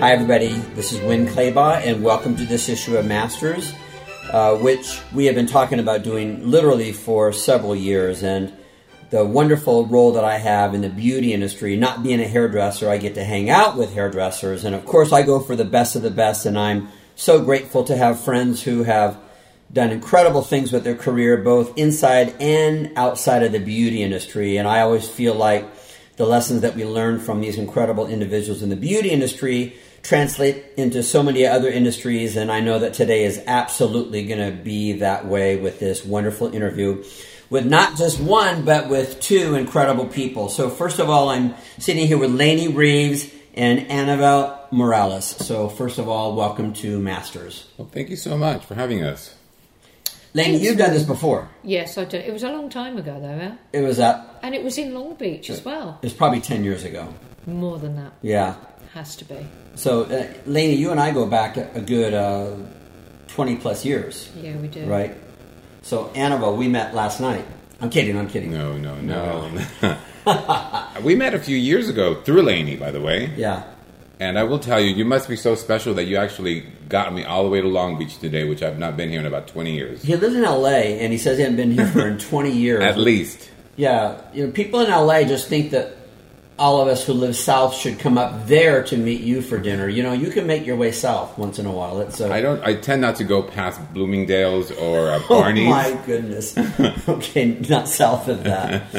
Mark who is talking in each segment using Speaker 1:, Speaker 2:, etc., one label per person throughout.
Speaker 1: Hi, everybody. This is Winn Claybaugh, and welcome to this issue of Masters, uh, which we have been talking about doing literally for several years. And the wonderful role that I have in the beauty industry, not being a hairdresser, I get to hang out with hairdressers. And of course, I go for the best of the best, and I'm so grateful to have friends who have done incredible things with their career, both inside and outside of the beauty industry. And I always feel like the lessons that we learn from these incredible individuals in the beauty industry translate into so many other industries. And I know that today is absolutely going to be that way with this wonderful interview with not just one, but with two incredible people. So, first of all, I'm sitting here with Lainey Reeves and Annabelle Morales. So, first of all, welcome to Masters.
Speaker 2: Well, thank you so much for having us.
Speaker 1: Lainey, you've done this before.
Speaker 3: Yes, I did. It was a long time ago, though, yeah?
Speaker 1: It was at.
Speaker 3: And it was in Long Beach as well.
Speaker 1: It was probably ten years ago.
Speaker 3: More than that.
Speaker 1: Yeah.
Speaker 3: Has to be.
Speaker 1: So, uh, Lainey, you and I go back a, a good uh, twenty plus years.
Speaker 3: Yeah, we do.
Speaker 1: Right. So, Annabelle, we met last night. I'm kidding. I'm kidding.
Speaker 2: No, no, no. we met a few years ago through Lainey, by the way.
Speaker 1: Yeah.
Speaker 2: And I will tell you, you must be so special that you actually got me all the way to Long Beach today, which I've not been here in about 20 years.
Speaker 1: He lives in L.A. and he says he hasn't been here for 20 years.
Speaker 2: At least.
Speaker 1: Yeah, you know, people in L.A. just think that all of us who live south should come up there to meet you for dinner. You know, you can make your way south once in a while. It's uh,
Speaker 2: I don't. I tend not to go past Bloomingdale's or uh,
Speaker 1: Oh
Speaker 2: Barney's.
Speaker 1: my goodness. okay, not south of that.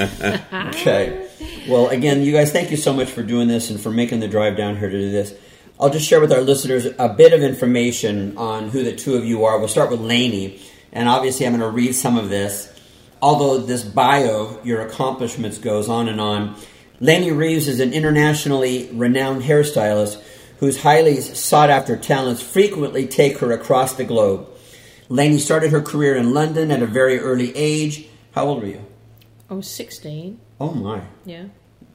Speaker 1: okay. Well, again, you guys, thank you so much for doing this and for making the drive down here to do this. I'll just share with our listeners a bit of information on who the two of you are. We'll start with Lainey, and obviously, I'm going to read some of this. Although this bio, your accomplishments, goes on and on. Lainey Reeves is an internationally renowned hairstylist whose highly sought after talents frequently take her across the globe. Lainey started her career in London at a very early age. How old were you?
Speaker 3: I was 16.
Speaker 1: Oh my.
Speaker 3: Yeah,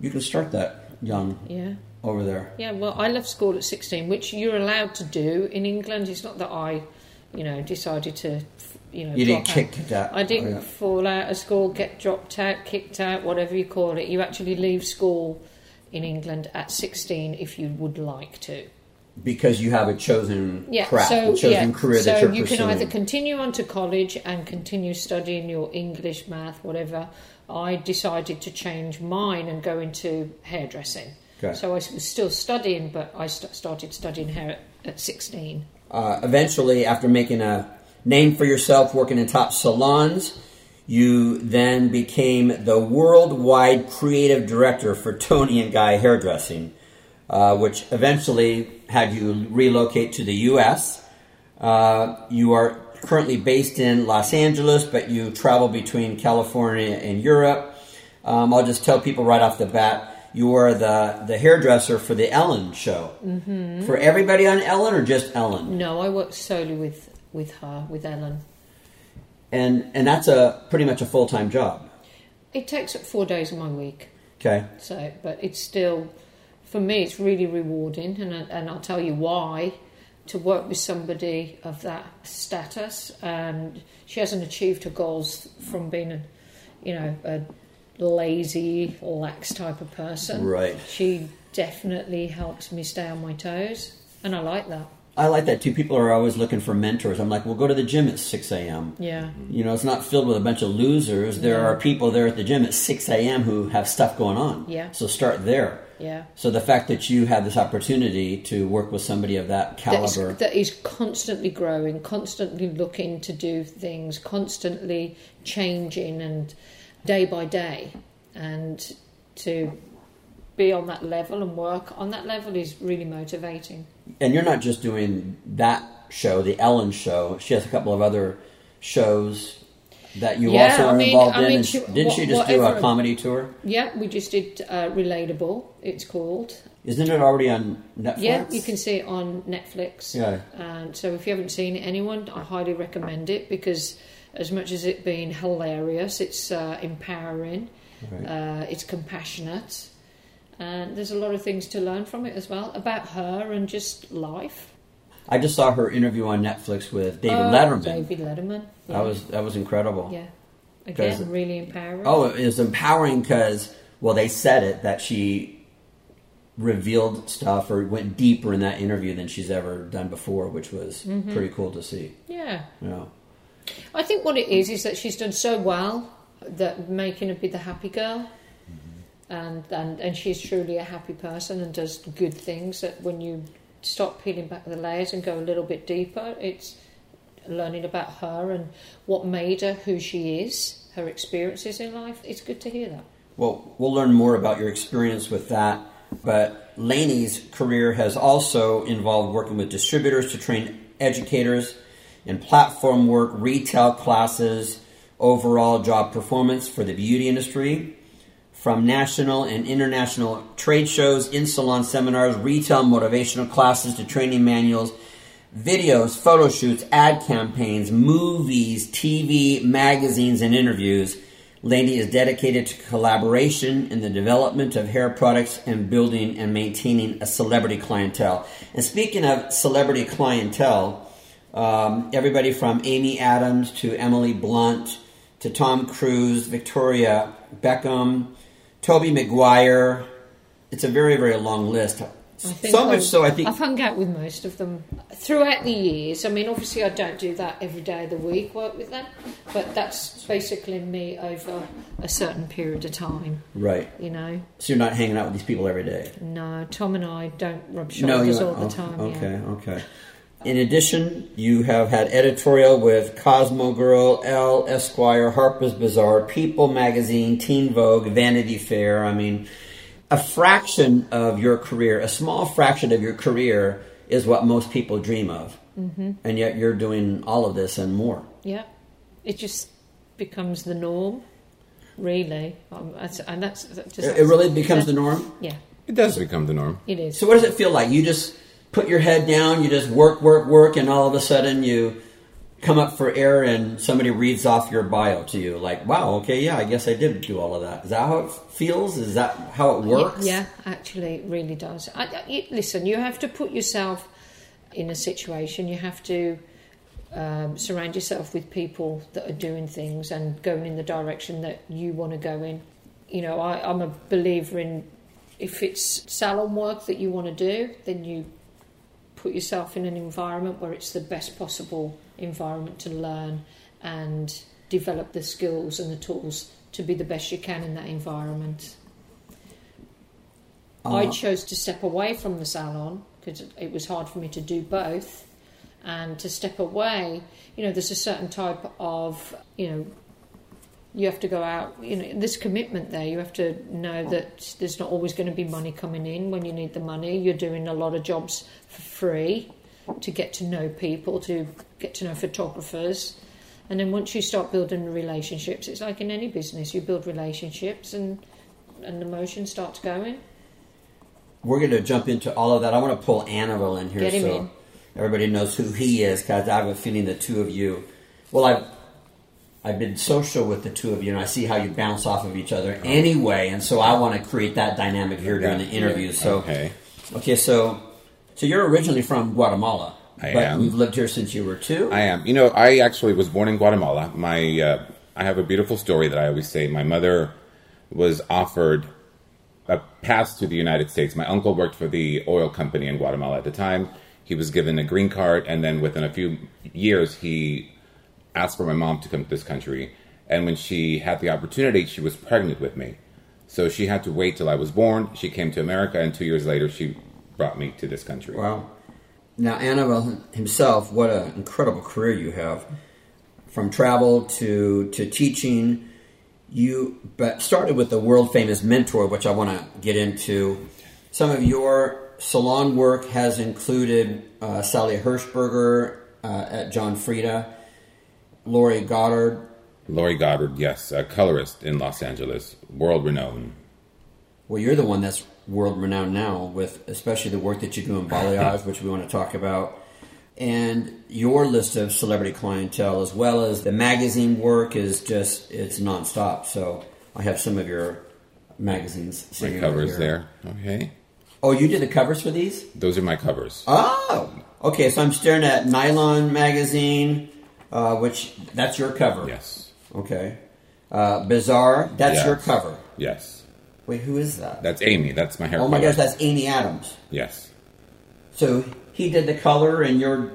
Speaker 1: You can start that young
Speaker 3: yeah.
Speaker 1: over there.
Speaker 3: Yeah, well, I left school at 16, which you're allowed to do in England. It's not that I, you know, decided to, you know,
Speaker 1: You didn't
Speaker 3: out.
Speaker 1: kick that.
Speaker 3: I didn't
Speaker 1: yeah.
Speaker 3: fall out of school, get dropped out, kicked out, whatever you call it. You actually leave school in England at 16 if you would like to.
Speaker 1: Because you have a chosen
Speaker 3: Yeah,
Speaker 1: craft,
Speaker 3: so
Speaker 1: a chosen
Speaker 3: yeah,
Speaker 1: career
Speaker 3: so
Speaker 1: that you're
Speaker 3: you
Speaker 1: pursuing.
Speaker 3: can either continue on to college and continue studying your English, math, whatever. I decided to change mine and go into hairdressing.
Speaker 1: Okay.
Speaker 3: So I was still studying, but I st- started studying hair at, at 16.
Speaker 1: Uh, eventually, after making a name for yourself working in top salons, you then became the worldwide creative director for Toni and Guy Hairdressing, uh, which eventually had you relocate to the U.S. Uh, you are currently based in Los Angeles, but you travel between California and Europe. Um, I'll just tell people right off the bat. You are the, the hairdresser for the Ellen show. Mm-hmm. For everybody on Ellen or just Ellen?
Speaker 3: No, I worked solely with, with her, with Ellen.
Speaker 1: and and that's a pretty much a full time job.
Speaker 3: It takes up four days of my week.
Speaker 1: Okay,
Speaker 3: So, but it's still, for me, it's really rewarding, and I- and I'll tell you why. To work with somebody of that status, and she hasn't achieved her goals from being a, you know, a lazy, lax type of person.
Speaker 1: Right.
Speaker 3: She definitely helps me stay on my toes, and I like that.
Speaker 1: I like that too. People are always looking for mentors. I'm like, well, go to the gym at six a.m.
Speaker 3: Yeah.
Speaker 1: You know, it's not filled with a bunch of losers. There
Speaker 3: No.
Speaker 1: are people there at the gym at six a.m. who have stuff going on.
Speaker 3: Yeah.
Speaker 1: So start there.
Speaker 3: Yeah.
Speaker 1: So the fact that you have this opportunity to work with somebody of that
Speaker 3: that is,
Speaker 1: caliber,
Speaker 3: that is constantly growing, constantly looking to do things, constantly changing, and day by day, and to be on that level and work on that level is really motivating.
Speaker 1: and you're not just doing that show, the Ellen show. She has a couple of other shows that you
Speaker 3: Yeah,
Speaker 1: also
Speaker 3: I
Speaker 1: are
Speaker 3: mean-
Speaker 1: involved
Speaker 3: I
Speaker 1: in.
Speaker 3: mean,
Speaker 1: And
Speaker 3: she-
Speaker 1: didn't she
Speaker 3: wha-
Speaker 1: just do a comedy tour?
Speaker 3: Yeah, we just did uh, Relatable. It's called.
Speaker 1: Isn't it already on Netflix?
Speaker 3: Yeah, you can see it on Netflix.
Speaker 1: Yeah.
Speaker 3: And so if you haven't seen it, anyone, I highly recommend it because as much as it being hilarious, it's uh, empowering,
Speaker 1: Right.
Speaker 3: uh, it's compassionate, and there's a lot of things to learn from it as well about her and just life.
Speaker 1: I just saw her interview on Netflix with David
Speaker 3: Uh,
Speaker 1: Letterman.
Speaker 3: David Letterman. Yeah.
Speaker 1: That was that was incredible.
Speaker 3: yeah. Again, really empowering.
Speaker 1: Oh, it was empowering because well, they said it that she revealed stuff or went deeper in that interview than she's ever done before, which was
Speaker 3: Mm-hmm.
Speaker 1: pretty cool to see.
Speaker 3: Yeah.
Speaker 1: Know.
Speaker 3: I think what it is is that she's done so well that making her be the happy girl. Mm-hmm. And, and and she's truly a happy person and does good things that when you stop peeling back the layers and go a little bit deeper it's learning about her and what made her who she is her experiences in life it's good to hear that
Speaker 1: Well, we'll learn more about your experience with that. But Lainey's career has also involved working with distributors to train educators in platform work, retail classes, overall job performance for the beauty industry. From national and international trade shows, in salon seminars, retail motivational classes to training manuals, videos, photo shoots, ad campaigns, movies, TV, magazines, and interviews. Lainey is dedicated to collaboration in the development of hair products and building and maintaining a celebrity clientele. And speaking of celebrity clientele, um, everybody from Amy Adams to Emily Blunt to Tom Cruise, Victoria Beckham, Tobey Maguire. It's a very, very long list. So much
Speaker 3: I've-
Speaker 1: so, I think
Speaker 3: I've hung out with most of them throughout the years. I mean, obviously, I don't do that every day of the week, work with them, but that's basically me over a certain period of time,
Speaker 1: right.
Speaker 3: you know.
Speaker 1: So you're not hanging out with these people every day.
Speaker 3: No, Tom and I don't rub shoulders
Speaker 1: you
Speaker 3: all the
Speaker 1: oh,
Speaker 3: time.
Speaker 1: Okay,
Speaker 3: yeah.
Speaker 1: okay. In addition, you have had editorial with Cosmo Girl, Elle, Esquire, Harper's Bazaar, People Magazine, Teen Vogue, Vanity Fair. I mean, a fraction of your career, a small fraction of your career, is what most people dream of, mm-hmm. and yet you're doing all of this and more.
Speaker 3: Yeah, it just becomes the norm, really. Um, that's, and that's, that just,
Speaker 1: It, it really becomes the norm.
Speaker 3: Yeah,
Speaker 2: It does become the norm.
Speaker 3: it is.
Speaker 1: So, what does it feel like? You just put your head down, you just work, work, work, and all of a sudden you come up for air and somebody reads off your bio to you. Like, wow, okay, yeah, I guess I did do all of that. Is that how it feels? Is that how it works?
Speaker 3: Yeah, actually, it really does. I, I, listen, you have to put yourself in a situation. You have to um, surround yourself with people that are doing things and going in the direction that you want to go in. You know, I, I'm a believer in if it's salon work that you want to do, then you put yourself in an environment where it's the best possible environment to learn and develop the skills and the tools to be the best you can in that environment. I
Speaker 1: Uh,
Speaker 3: chose to step away from the salon because it was hard for me to do both. And to step away, you know, there's a certain type of, you know, you have to go out, you know, there's commitment there. You have to know that there's not always going to be money coming in when you need the money. You're doing a lot of jobs for free to get to know people, to get to know photographers. And then once you start building relationships, it's like in any business, you build relationships and, and emotions starts going.
Speaker 1: We're going to jump into all of that. I want to pull Annabelle in here
Speaker 3: Get him
Speaker 1: so
Speaker 3: in.
Speaker 1: everybody knows who he is because I have a feeling the two of you. Well, I've I've been social with the two of you, and I see how you bounce off of each other anyway, and so I want to create that dynamic here during the interview. So,
Speaker 2: Okay.
Speaker 1: okay, so so you're originally from Guatemala,
Speaker 2: I
Speaker 1: but
Speaker 2: am.
Speaker 1: you've lived here since you were two.
Speaker 2: I am. You know, I actually was born in Guatemala. My, uh, I have a beautiful story that I always say. My mother was offered a pass to the United States. My uncle worked for the oil company in Guatemala at the time. He was given a green card, and then within a few years, he asked for my mom to come to this country. And when she had the opportunity, she was pregnant with me. So she had to wait till I was born. She came to America, and two years later, she brought me to this country.
Speaker 1: Wow. Now, Annabelle himself, what an incredible career you have. From travel to, to teaching, you but started with the world famous mentor, which I want to get into. Some of your salon work has included uh, Sally Hershberger uh, at John Frieda, Lorri Goddard.
Speaker 2: Lorri Goddard, yes, a colorist in Los Angeles, world renowned.
Speaker 1: Well, you're the one that's world renowned now, with especially the work that you do in balayage, which we want to talk about, and your list of celebrity clientele, as well as the magazine work, is just it's nonstop. So I have some of your magazines
Speaker 2: My covers
Speaker 1: here.
Speaker 2: there. Okay.
Speaker 1: Oh, you did the covers for these?
Speaker 2: Those are my covers.
Speaker 1: Oh, okay. So I'm staring at Nylon magazine, uh, which that's your cover.
Speaker 2: Yes.
Speaker 1: Okay. Uh, Bazaar, that's
Speaker 2: Yes.
Speaker 1: your cover.
Speaker 2: Yes.
Speaker 1: Wait, who is that?
Speaker 2: That's Amy. That's my hair.
Speaker 1: oh my
Speaker 2: color.
Speaker 1: gosh, that's Amy Adams.
Speaker 2: yes.
Speaker 1: So he did the color, and you're.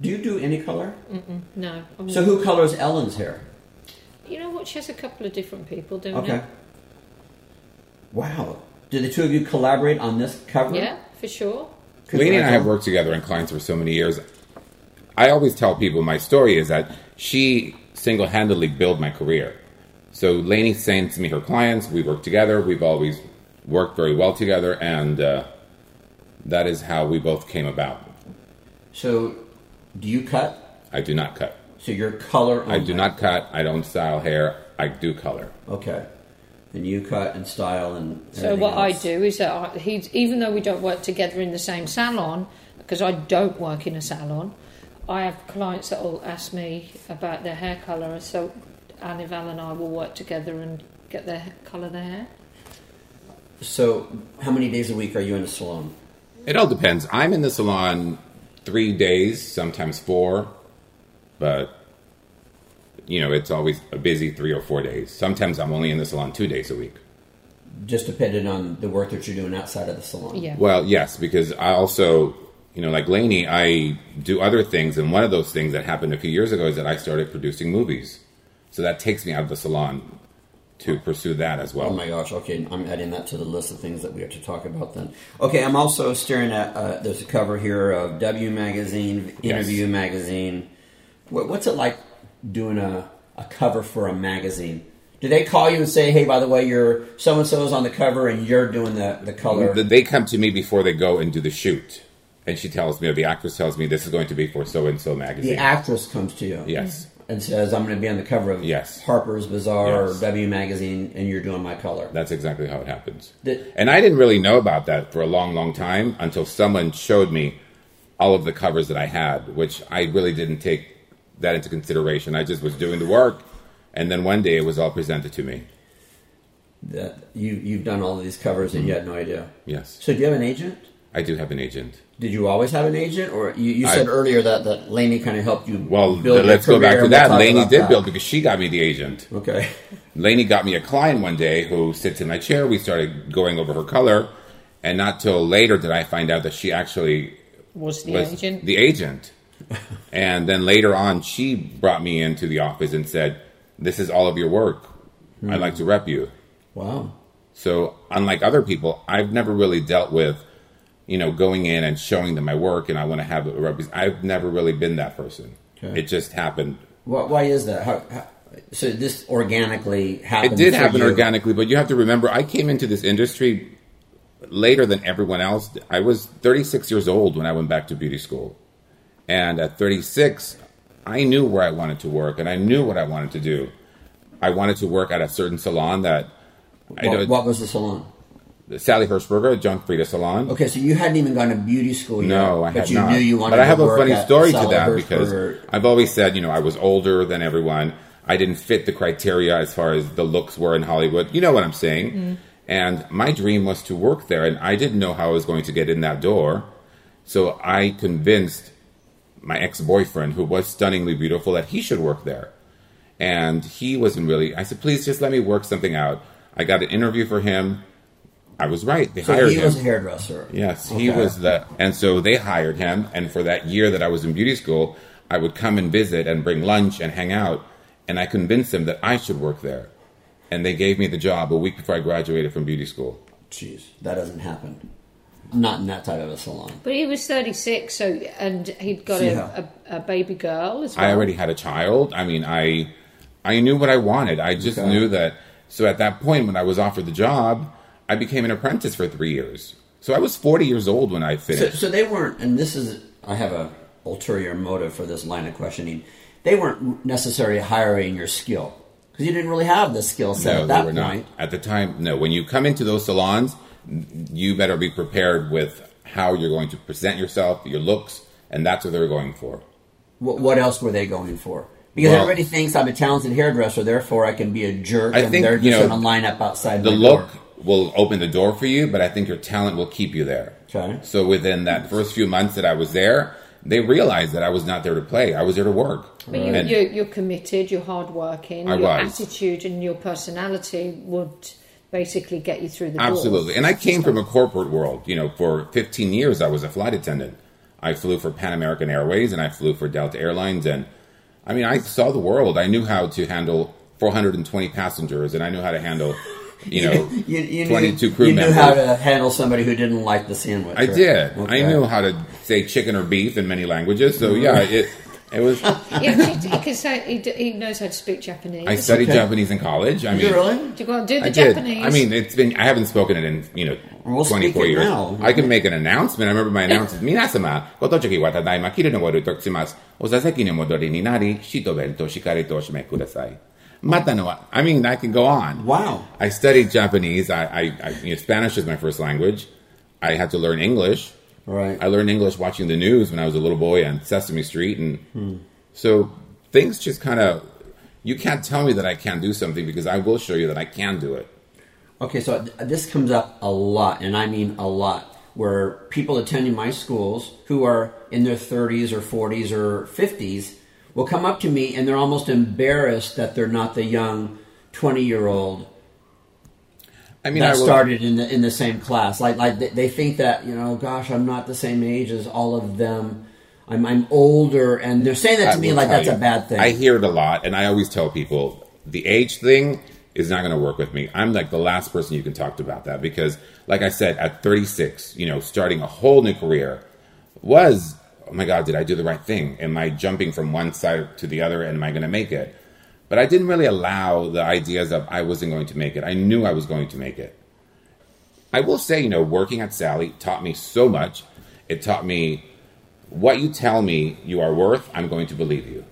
Speaker 1: Do you do any color?
Speaker 3: No. I'm
Speaker 1: So who colors Ellen's hair?
Speaker 3: You know what? She has a couple of different people doing
Speaker 1: Okay.
Speaker 3: it.
Speaker 1: Wow. Did the two of you collaborate on this cover?
Speaker 3: Yeah, for sure.
Speaker 2: Lainey and I have worked together in clients for so many years. I always tell people my story is that she single handedly built my career. So Lainey sends me her clients. We work together. We've always worked very well together, and uh, that is how we both came about.
Speaker 1: So, do you cut?
Speaker 2: I do not cut.
Speaker 1: So your color.
Speaker 2: I do not cut. I don't style hair. I do color.
Speaker 1: Okay. And you cut and style and.
Speaker 3: So
Speaker 1: everything
Speaker 3: what I do is that I, he's even though we don't work together in the same salon, because I don't work in a salon, I have clients that will ask me about their hair colour. So Annival and I will work together and get their colour their hair.
Speaker 1: So, how many days a week are you in the salon?
Speaker 2: It all depends. I'm in the salon three days, sometimes four, but you know it's always a busy three or four days. Sometimes I'm only in the salon two days a week.
Speaker 1: Just depending on the work that you're doing outside of the salon.
Speaker 3: Yeah.
Speaker 2: Well, yes, because I also, you know, like Lainey, I do other things, and one of those things that happened a few years ago is that I started producing movies. So that takes me out of the salon to pursue that as well.
Speaker 1: Oh my gosh! Okay, I'm adding that to the list of things that we have to talk about then. Okay, I'm also staring at. Uh, there's a cover here of W Magazine, Interview
Speaker 2: Yes.
Speaker 1: Magazine. What, what's it like doing a, a cover for a magazine? Do they call you and say, "Hey, by the way, you're so and so is on the cover, and you're doing the the color"?
Speaker 2: They come to me before they go and do the shoot, and she tells me, or the actress tells me, this is going to be for so and so magazine.
Speaker 1: the actress comes to you.
Speaker 2: Yes.
Speaker 1: and says, "I'm going to be on the cover of
Speaker 2: Yes.
Speaker 1: Harper's Bazaar
Speaker 2: Yes.
Speaker 1: or W Magazine, and you're doing my color."
Speaker 2: That's exactly how it happens.
Speaker 1: Did-
Speaker 2: and I didn't really know about that for a long, long time until someone showed me all of the covers that I had, which I really didn't take that into consideration. I just was doing the work, and then one day it was all presented to me.
Speaker 1: that you you've done all of these covers and you had no idea.
Speaker 2: Yes,
Speaker 1: So, do you have an agent?
Speaker 2: I do have an agent.
Speaker 1: Did you always have an agent, or you, you
Speaker 2: I-
Speaker 1: said earlier that that Lainey kind of helped you?
Speaker 2: Well,
Speaker 1: build
Speaker 2: let's go back to that.
Speaker 1: we'll talk
Speaker 2: Lainey did
Speaker 1: that.
Speaker 2: build because she got me the agent.
Speaker 1: Okay,
Speaker 2: Lainey got me a client one day who sits in my chair. We started going over her color, and not till later did I find out that she actually
Speaker 3: Was the
Speaker 2: was
Speaker 3: agent?
Speaker 2: the agent. and then later on, she brought me into the office and said, "This is all of your work. I'd hmm. like to rep you."
Speaker 1: wow.
Speaker 2: So, unlike other people, I've never really dealt with, you know, going in and showing them my work, and I want to have a rep. I've never really been that person.
Speaker 1: Okay.
Speaker 2: It just happened.
Speaker 1: Why, why is that? How, how, so this organically happened.
Speaker 2: It did happen
Speaker 1: you.
Speaker 2: organically, but you have to remember, I came into this industry later than everyone else. I was 36 years old when I went back to beauty school. And at 36, I knew where I wanted to work and I knew what I wanted to do. I wanted to work at a certain salon that
Speaker 1: What, what was the salon?
Speaker 2: Sally Hershberger, John Frieda Salon.
Speaker 1: Okay, so you hadn't even gone to beauty school yet.
Speaker 2: No, I
Speaker 1: but you
Speaker 2: not.
Speaker 1: knew you wanted
Speaker 2: but I have a funny story to that because I've always said, you know, I was older than everyone. I didn't fit the criteria as far as the looks were in Hollywood. You know what I'm saying? Mm-hmm. And my dream was to work there, and I didn't know how I was going to get in that door. So I convinced my ex-boyfriend, who was stunningly beautiful, that he should work there. And he wasn't really. I said, please just let me work something out. I got an interview for him. I was right. They
Speaker 1: So
Speaker 2: hired
Speaker 1: he
Speaker 2: him.
Speaker 1: was a hairdresser.
Speaker 2: Yes, he was the, and so they hired him. And for that year that I was in beauty school, I would come and visit and bring lunch and hang out. And I convinced them that I should work there. And they gave me the job a week before I graduated from beauty school.
Speaker 1: Jeez, that doesn't happen. Not in that type of a salon.
Speaker 3: But he was 36, so and he'd got
Speaker 1: Yeah.
Speaker 3: a, a, a baby girl as well.
Speaker 2: I already had a child. I mean, I, I knew what I wanted. I just
Speaker 1: Okay.
Speaker 2: knew that. So at that point, when I was offered the job, I became an apprentice for three years. So I was 40 years old when I
Speaker 1: So,
Speaker 2: finished.
Speaker 1: so they weren't, and this is, I have a ulterior motive for this line of questioning. They weren't necessarily hiring your skill because you didn't really have the skill set
Speaker 2: No,
Speaker 1: at
Speaker 2: they
Speaker 1: that
Speaker 2: were
Speaker 1: point.
Speaker 2: not. At the time, no. When you come into those salons, you better be prepared with how you're going to present yourself, your looks, and that's what they were going for.
Speaker 1: What, what else were they going for? Because
Speaker 2: Well-
Speaker 1: everybody thinks I'm a talented hairdresser, therefore I can be a jerk,
Speaker 2: I
Speaker 1: and
Speaker 2: think,
Speaker 1: they're
Speaker 2: you
Speaker 1: just
Speaker 2: know,
Speaker 1: going to line up outside
Speaker 2: The look
Speaker 1: door.
Speaker 2: Will open the door for you, but I think your talent will keep you there.
Speaker 1: Okay.
Speaker 2: So within that first few months that I was there, they realized that I was not there to play. I was there to work.
Speaker 3: But you, you're, you're committed, you're hardworking,
Speaker 2: I
Speaker 3: your
Speaker 2: was.
Speaker 3: attitude and your personality would basically get you through the door.
Speaker 2: Absolutely. And I came from a corporate world. You know, for 15 years, I was a flight attendant. I flew for Pan American Airways and I flew for Delta Airlines. And I mean, I saw the world. I knew how to handle 420 passengers and I knew how to handle, you know,
Speaker 1: you, you,
Speaker 2: twenty-two
Speaker 1: knew,
Speaker 2: crew
Speaker 1: you
Speaker 2: members.
Speaker 1: You knew how to handle somebody who didn't like the sandwich.
Speaker 2: I
Speaker 1: right?
Speaker 2: did.
Speaker 1: Okay.
Speaker 2: I knew how to say chicken or beef in many languages. So yeah, mm-hmm. it. It was
Speaker 3: yeah, because he, he, knows how to speak Japanese.
Speaker 2: I studied
Speaker 1: okay.
Speaker 2: Japanese in college. I mean,
Speaker 1: you really?
Speaker 3: To go and do the
Speaker 2: I
Speaker 3: Japanese. Did.
Speaker 2: I mean, it's been I haven't spoken it in you know
Speaker 1: we'll
Speaker 2: twenty
Speaker 1: four
Speaker 2: years.
Speaker 1: Now.
Speaker 2: I can make an announcement. I remember my announcement. Minasama, gotochiki watadaima tadaima, kiri no waru tokushimasu. Osaseki ni modori ni nari, shito bento shikari to shime kudasai matanoa. I mean, I can go on.
Speaker 1: Wow.
Speaker 2: I studied Japanese. I, I, I you know, Spanish is my first language. I had to learn English.
Speaker 1: Right.
Speaker 2: I learned English watching the news when I was a little boy on Sesame Street, and hmm. so things just kind of. You can't tell me that I can't do something because I will show you that I can do it.
Speaker 1: Okay, so this comes up a lot, and I mean a lot, where people attending my schools who are in their 30s or 40s or 50s will come up to me and they're almost embarrassed that they're not the young 20 year old
Speaker 2: I mean, I will,
Speaker 1: started in the in the same class. Like like they, they think that you know, gosh, I'm not the same age as all of them. I'm I'm older, and they're saying that
Speaker 2: I
Speaker 1: to me like that's
Speaker 2: you,
Speaker 1: a bad thing.
Speaker 2: I hear it a lot, and I always tell people the age thing is not going to work with me. I'm like the last person you can talk to about that because, like I said, at 36, you know, starting a whole new career was, oh my God, did I do the right thing? Am I jumping from one side to the other, and am I going to make it? But I didn't really allow the ideas of I wasn't going to make it. I knew I was going to make it. I will say, you know, working at Sally taught me so much. It taught me what you tell me you are worth, I'm going to believe you.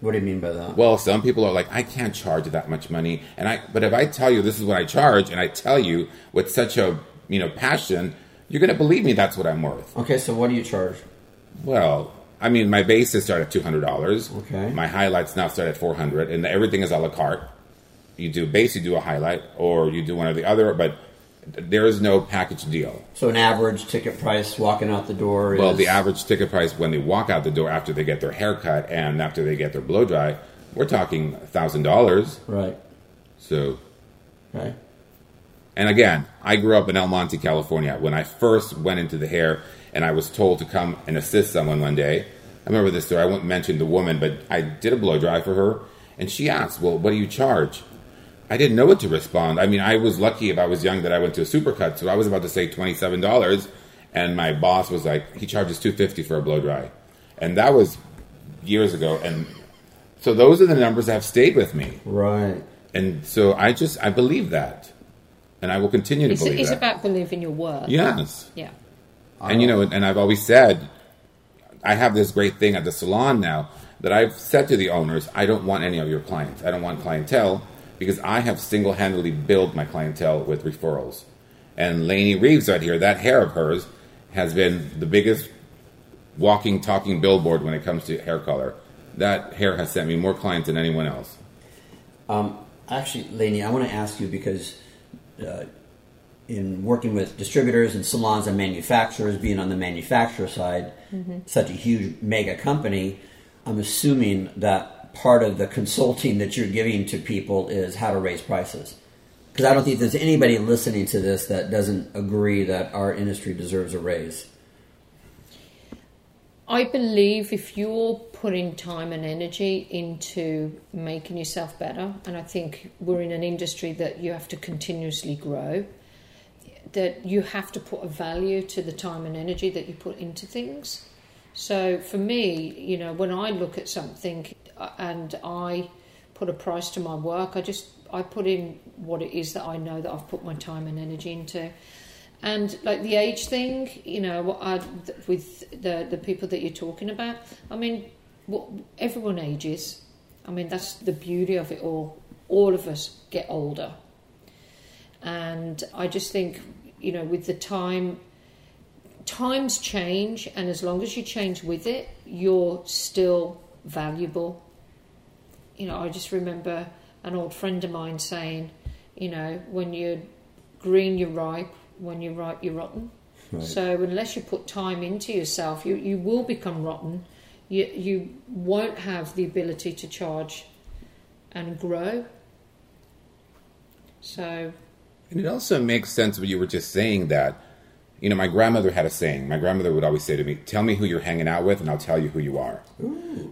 Speaker 1: what do you mean by that?
Speaker 2: Well, some people are like, I can't charge that much money, and I. But if I tell you this is what I charge, and I tell you with such a you know passion, you're going to believe me. That's what I'm worth.
Speaker 1: okay, so what do you charge?
Speaker 2: Well, I mean, my bases start at two hundred dollars.
Speaker 1: Okay.
Speaker 2: My highlights now start at four hundred, and everything is a la carte. You do base, you do a highlight, or you do one or the other, but there is no package deal.
Speaker 1: So an average ticket price walking out the door is
Speaker 2: Well, the average ticket price when they walk out the door after they get their haircut and after they get their blow dry, we're talking thousand dollars.
Speaker 1: right.
Speaker 2: So
Speaker 1: Okay.
Speaker 2: And again, I grew up in El Monte, California. When I first went into the hair and I was told to come and assist someone one day, I remember this story. I won't mention the woman, but I did a blow dry for her. And she asked, Well, what do you charge? I didn't know what to respond. I mean, I was lucky if I was young that I went to a supercut, so I was about to say $27. And my boss was like, He charges 250 for a blow dry. And that was years ago. And so those are the numbers that have stayed with me.
Speaker 1: Right.
Speaker 2: And so I just, I believe that. And I will continue to
Speaker 3: It's,
Speaker 2: believe
Speaker 3: it's
Speaker 2: that.
Speaker 3: about believing your work.
Speaker 2: yes.
Speaker 3: Yeah.
Speaker 2: And you know, and I've always said, I have this great thing at the salon now that I've said to the owners, I don't want any of your clients. I don't want clientele because I have single handedly built my clientele with referrals. And Lainey Reeves right here, that hair of hers has been the biggest walking, talking billboard when it comes to hair color. That hair has sent me more clients than anyone else.
Speaker 1: Um, actually, Lainey, I want to ask you because uh, in working with distributors and salons and manufacturers, being on the manufacturer side, mm-hmm. such a huge mega company, I'm assuming that part of the consulting that you're giving to people is how to raise prices. Because I don't think there's anybody listening to this that doesn't agree that our industry deserves a raise.
Speaker 3: I believe if you're putting time and energy into making yourself better, and I think we're in an industry that you have to continuously grow, that you have to put a value to the time and energy that you put into things. So for me, you know, when I look at something uh, and I put a price to my work, I just I put in what it is that I know that I've put my time and energy into. And like the age thing, you know, I, with the the people that you're talking about, I mean, what, everyone ages. I mean, that's the beauty of it all. All of us get older, and I just think, you know, with the time, times change, and as long as you change with it, you're still valuable. You know, I just remember an old friend of mine saying, you know, when you're green, you're ripe. When you're ripe, you're rotten.
Speaker 1: Right.
Speaker 3: So unless you put time into yourself, you, you will become rotten. You you won't have the ability to charge and grow. So
Speaker 2: And it also makes sense what you were just saying that, you know, my grandmother had a saying. My grandmother would always say to me, Tell me who you're hanging out with, and I'll tell you who you are.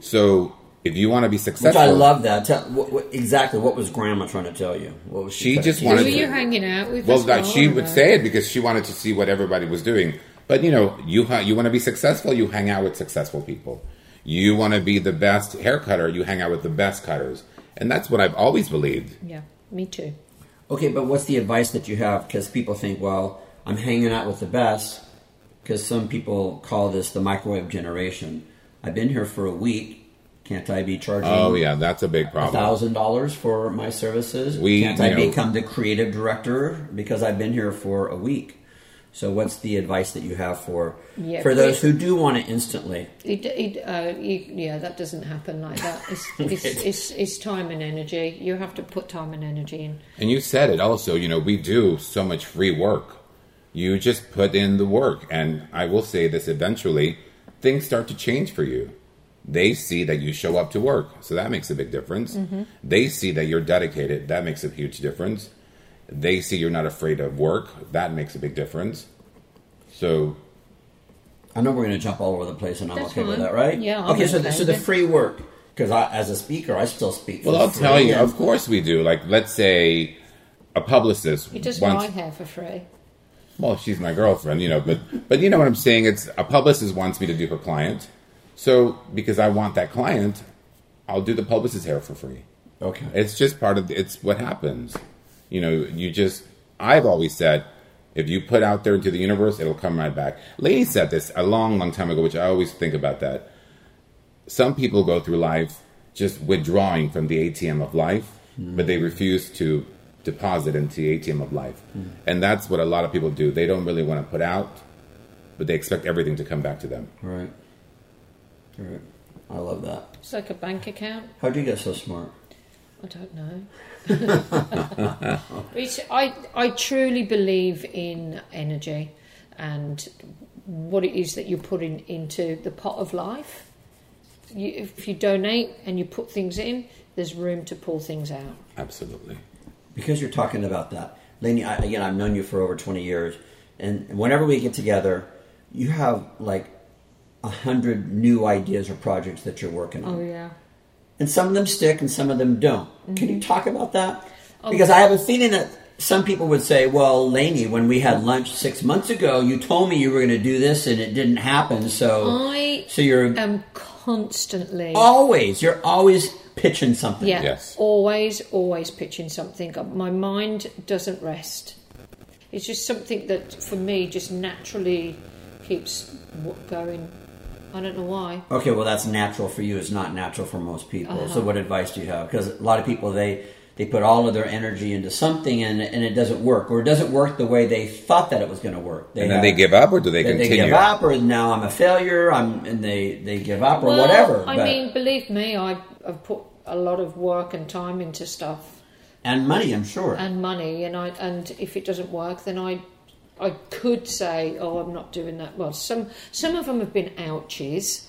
Speaker 2: So if you want to be
Speaker 1: Which
Speaker 2: successful,
Speaker 1: I love that. Tell, what, what, exactly what was Grandma trying to tell you? What was she?
Speaker 2: She just
Speaker 1: to
Speaker 3: Who
Speaker 2: wanted
Speaker 3: are
Speaker 1: teach
Speaker 2: to-
Speaker 3: you
Speaker 1: you?
Speaker 3: hanging out with?
Speaker 2: well,
Speaker 3: as
Speaker 2: that she would
Speaker 3: or-
Speaker 2: say it because she wanted to see what everybody was doing. But you know, you ha- you want to be successful, you hang out with successful people. You want to be the best hair cutter, you hang out with the best cutters, and that's what I've always believed.
Speaker 3: Yeah, me too.
Speaker 1: Okay, but what's the advice that you have? Because people think, well, I'm hanging out with the best. Because some people call this the microwave generation. I've been here for a week. Can't I be charging?
Speaker 2: Oh yeah, that's a big problem.
Speaker 1: thousand dollars for my services.
Speaker 2: We,
Speaker 1: Can't I
Speaker 2: know-
Speaker 1: become the creative director because I've been here for a week? So, what's the advice that you have for
Speaker 3: Yeah,
Speaker 1: for those who do want it instantly?
Speaker 3: It, it, uh, you, yeah, that doesn't happen like that. It's, it's, it's, it's time and energy. You have to put time and energy in.
Speaker 2: And you said it also, you know, we do so much free work. You just put in the work. And I will say this eventually, things start to change for you. They see that you show up to work. So that makes a big difference. They see that you're dedicated. That makes a huge difference. They see you're not afraid of work. That makes a big difference. So
Speaker 1: I know we're going to jump all over the place, and I'm
Speaker 3: That's
Speaker 1: okay with that, right?
Speaker 3: Yeah, I'm
Speaker 1: okay, so the, so the free work because as a speaker, I still speak. For
Speaker 2: Well, I'll
Speaker 1: free,
Speaker 2: tell you, of course we do. Like, let's say a publicist
Speaker 3: He does
Speaker 2: wants.
Speaker 3: my hair for free.
Speaker 2: Well, she's my girlfriend, you know, but but you know what I'm saying. It's a publicist wants me to do her client, so because I want that client, I'll do the publicist's hair for free.
Speaker 1: Okay.
Speaker 2: It's just part of the, it's what happens. You know, you just I've always said if you put out there into the universe, it'll come right back. Lainey said this a long, long time ago, which I always think about that. Some people go through life just withdrawing from the ATM of life, mm-hmm. but they refuse to deposit into the ATM of life. Mm-hmm. And that's what a lot of people do. They don't really want to put out, but they expect everything to come back to them.
Speaker 1: Right. Right. I love that.
Speaker 3: It's like a bank account.
Speaker 1: How do you get so smart?
Speaker 3: I don't know. it's, I, I truly believe in energy and what it is that you're putting into the pot of life. You, if you donate and you put things in, there's room to pull things out.
Speaker 2: Absolutely.
Speaker 1: Because you're talking about that, Lainey. I, again, I've known you for over 20 years, and whenever we get together, you have like a hundred new ideas or projects that you're working on.
Speaker 3: Oh yeah.
Speaker 1: And some of them stick and some of them don't. Can you mm-hmm. talk about that?
Speaker 3: Oh.
Speaker 1: Because I have a feeling that some people would say, "Well, Lainey, when we had lunch six months ago, you told me you were going to do this and it didn't happen." So,
Speaker 3: I
Speaker 1: so you're
Speaker 3: am constantly
Speaker 1: always you're always pitching something.
Speaker 3: Yeah.
Speaker 2: Yes.
Speaker 3: Always, always pitching something. Uh, my mind doesn't rest. It's just something that, for me, just naturally keeps going. I don't know why.
Speaker 1: Okay, well, that's natural for you. It's not natural for most people. So, uh-huh. what advice do you have? Because a lot of people they they put all of their energy into something and and it doesn't work, or it doesn't work the way they thought that it was going to work. They
Speaker 2: And then
Speaker 1: have-
Speaker 2: they give up, or do they
Speaker 1: they, they give up, or now I'm a failure. I'm and they they give up, or
Speaker 3: well,
Speaker 1: whatever.
Speaker 3: I
Speaker 1: but-
Speaker 3: mean, believe me, I, I've put a lot of work and time into stuff
Speaker 1: and money, I'm sure.
Speaker 3: and money, and I and if it doesn't work, then I. I could say, "Oh, I'm not doing that well." Some some of them have been ouchies,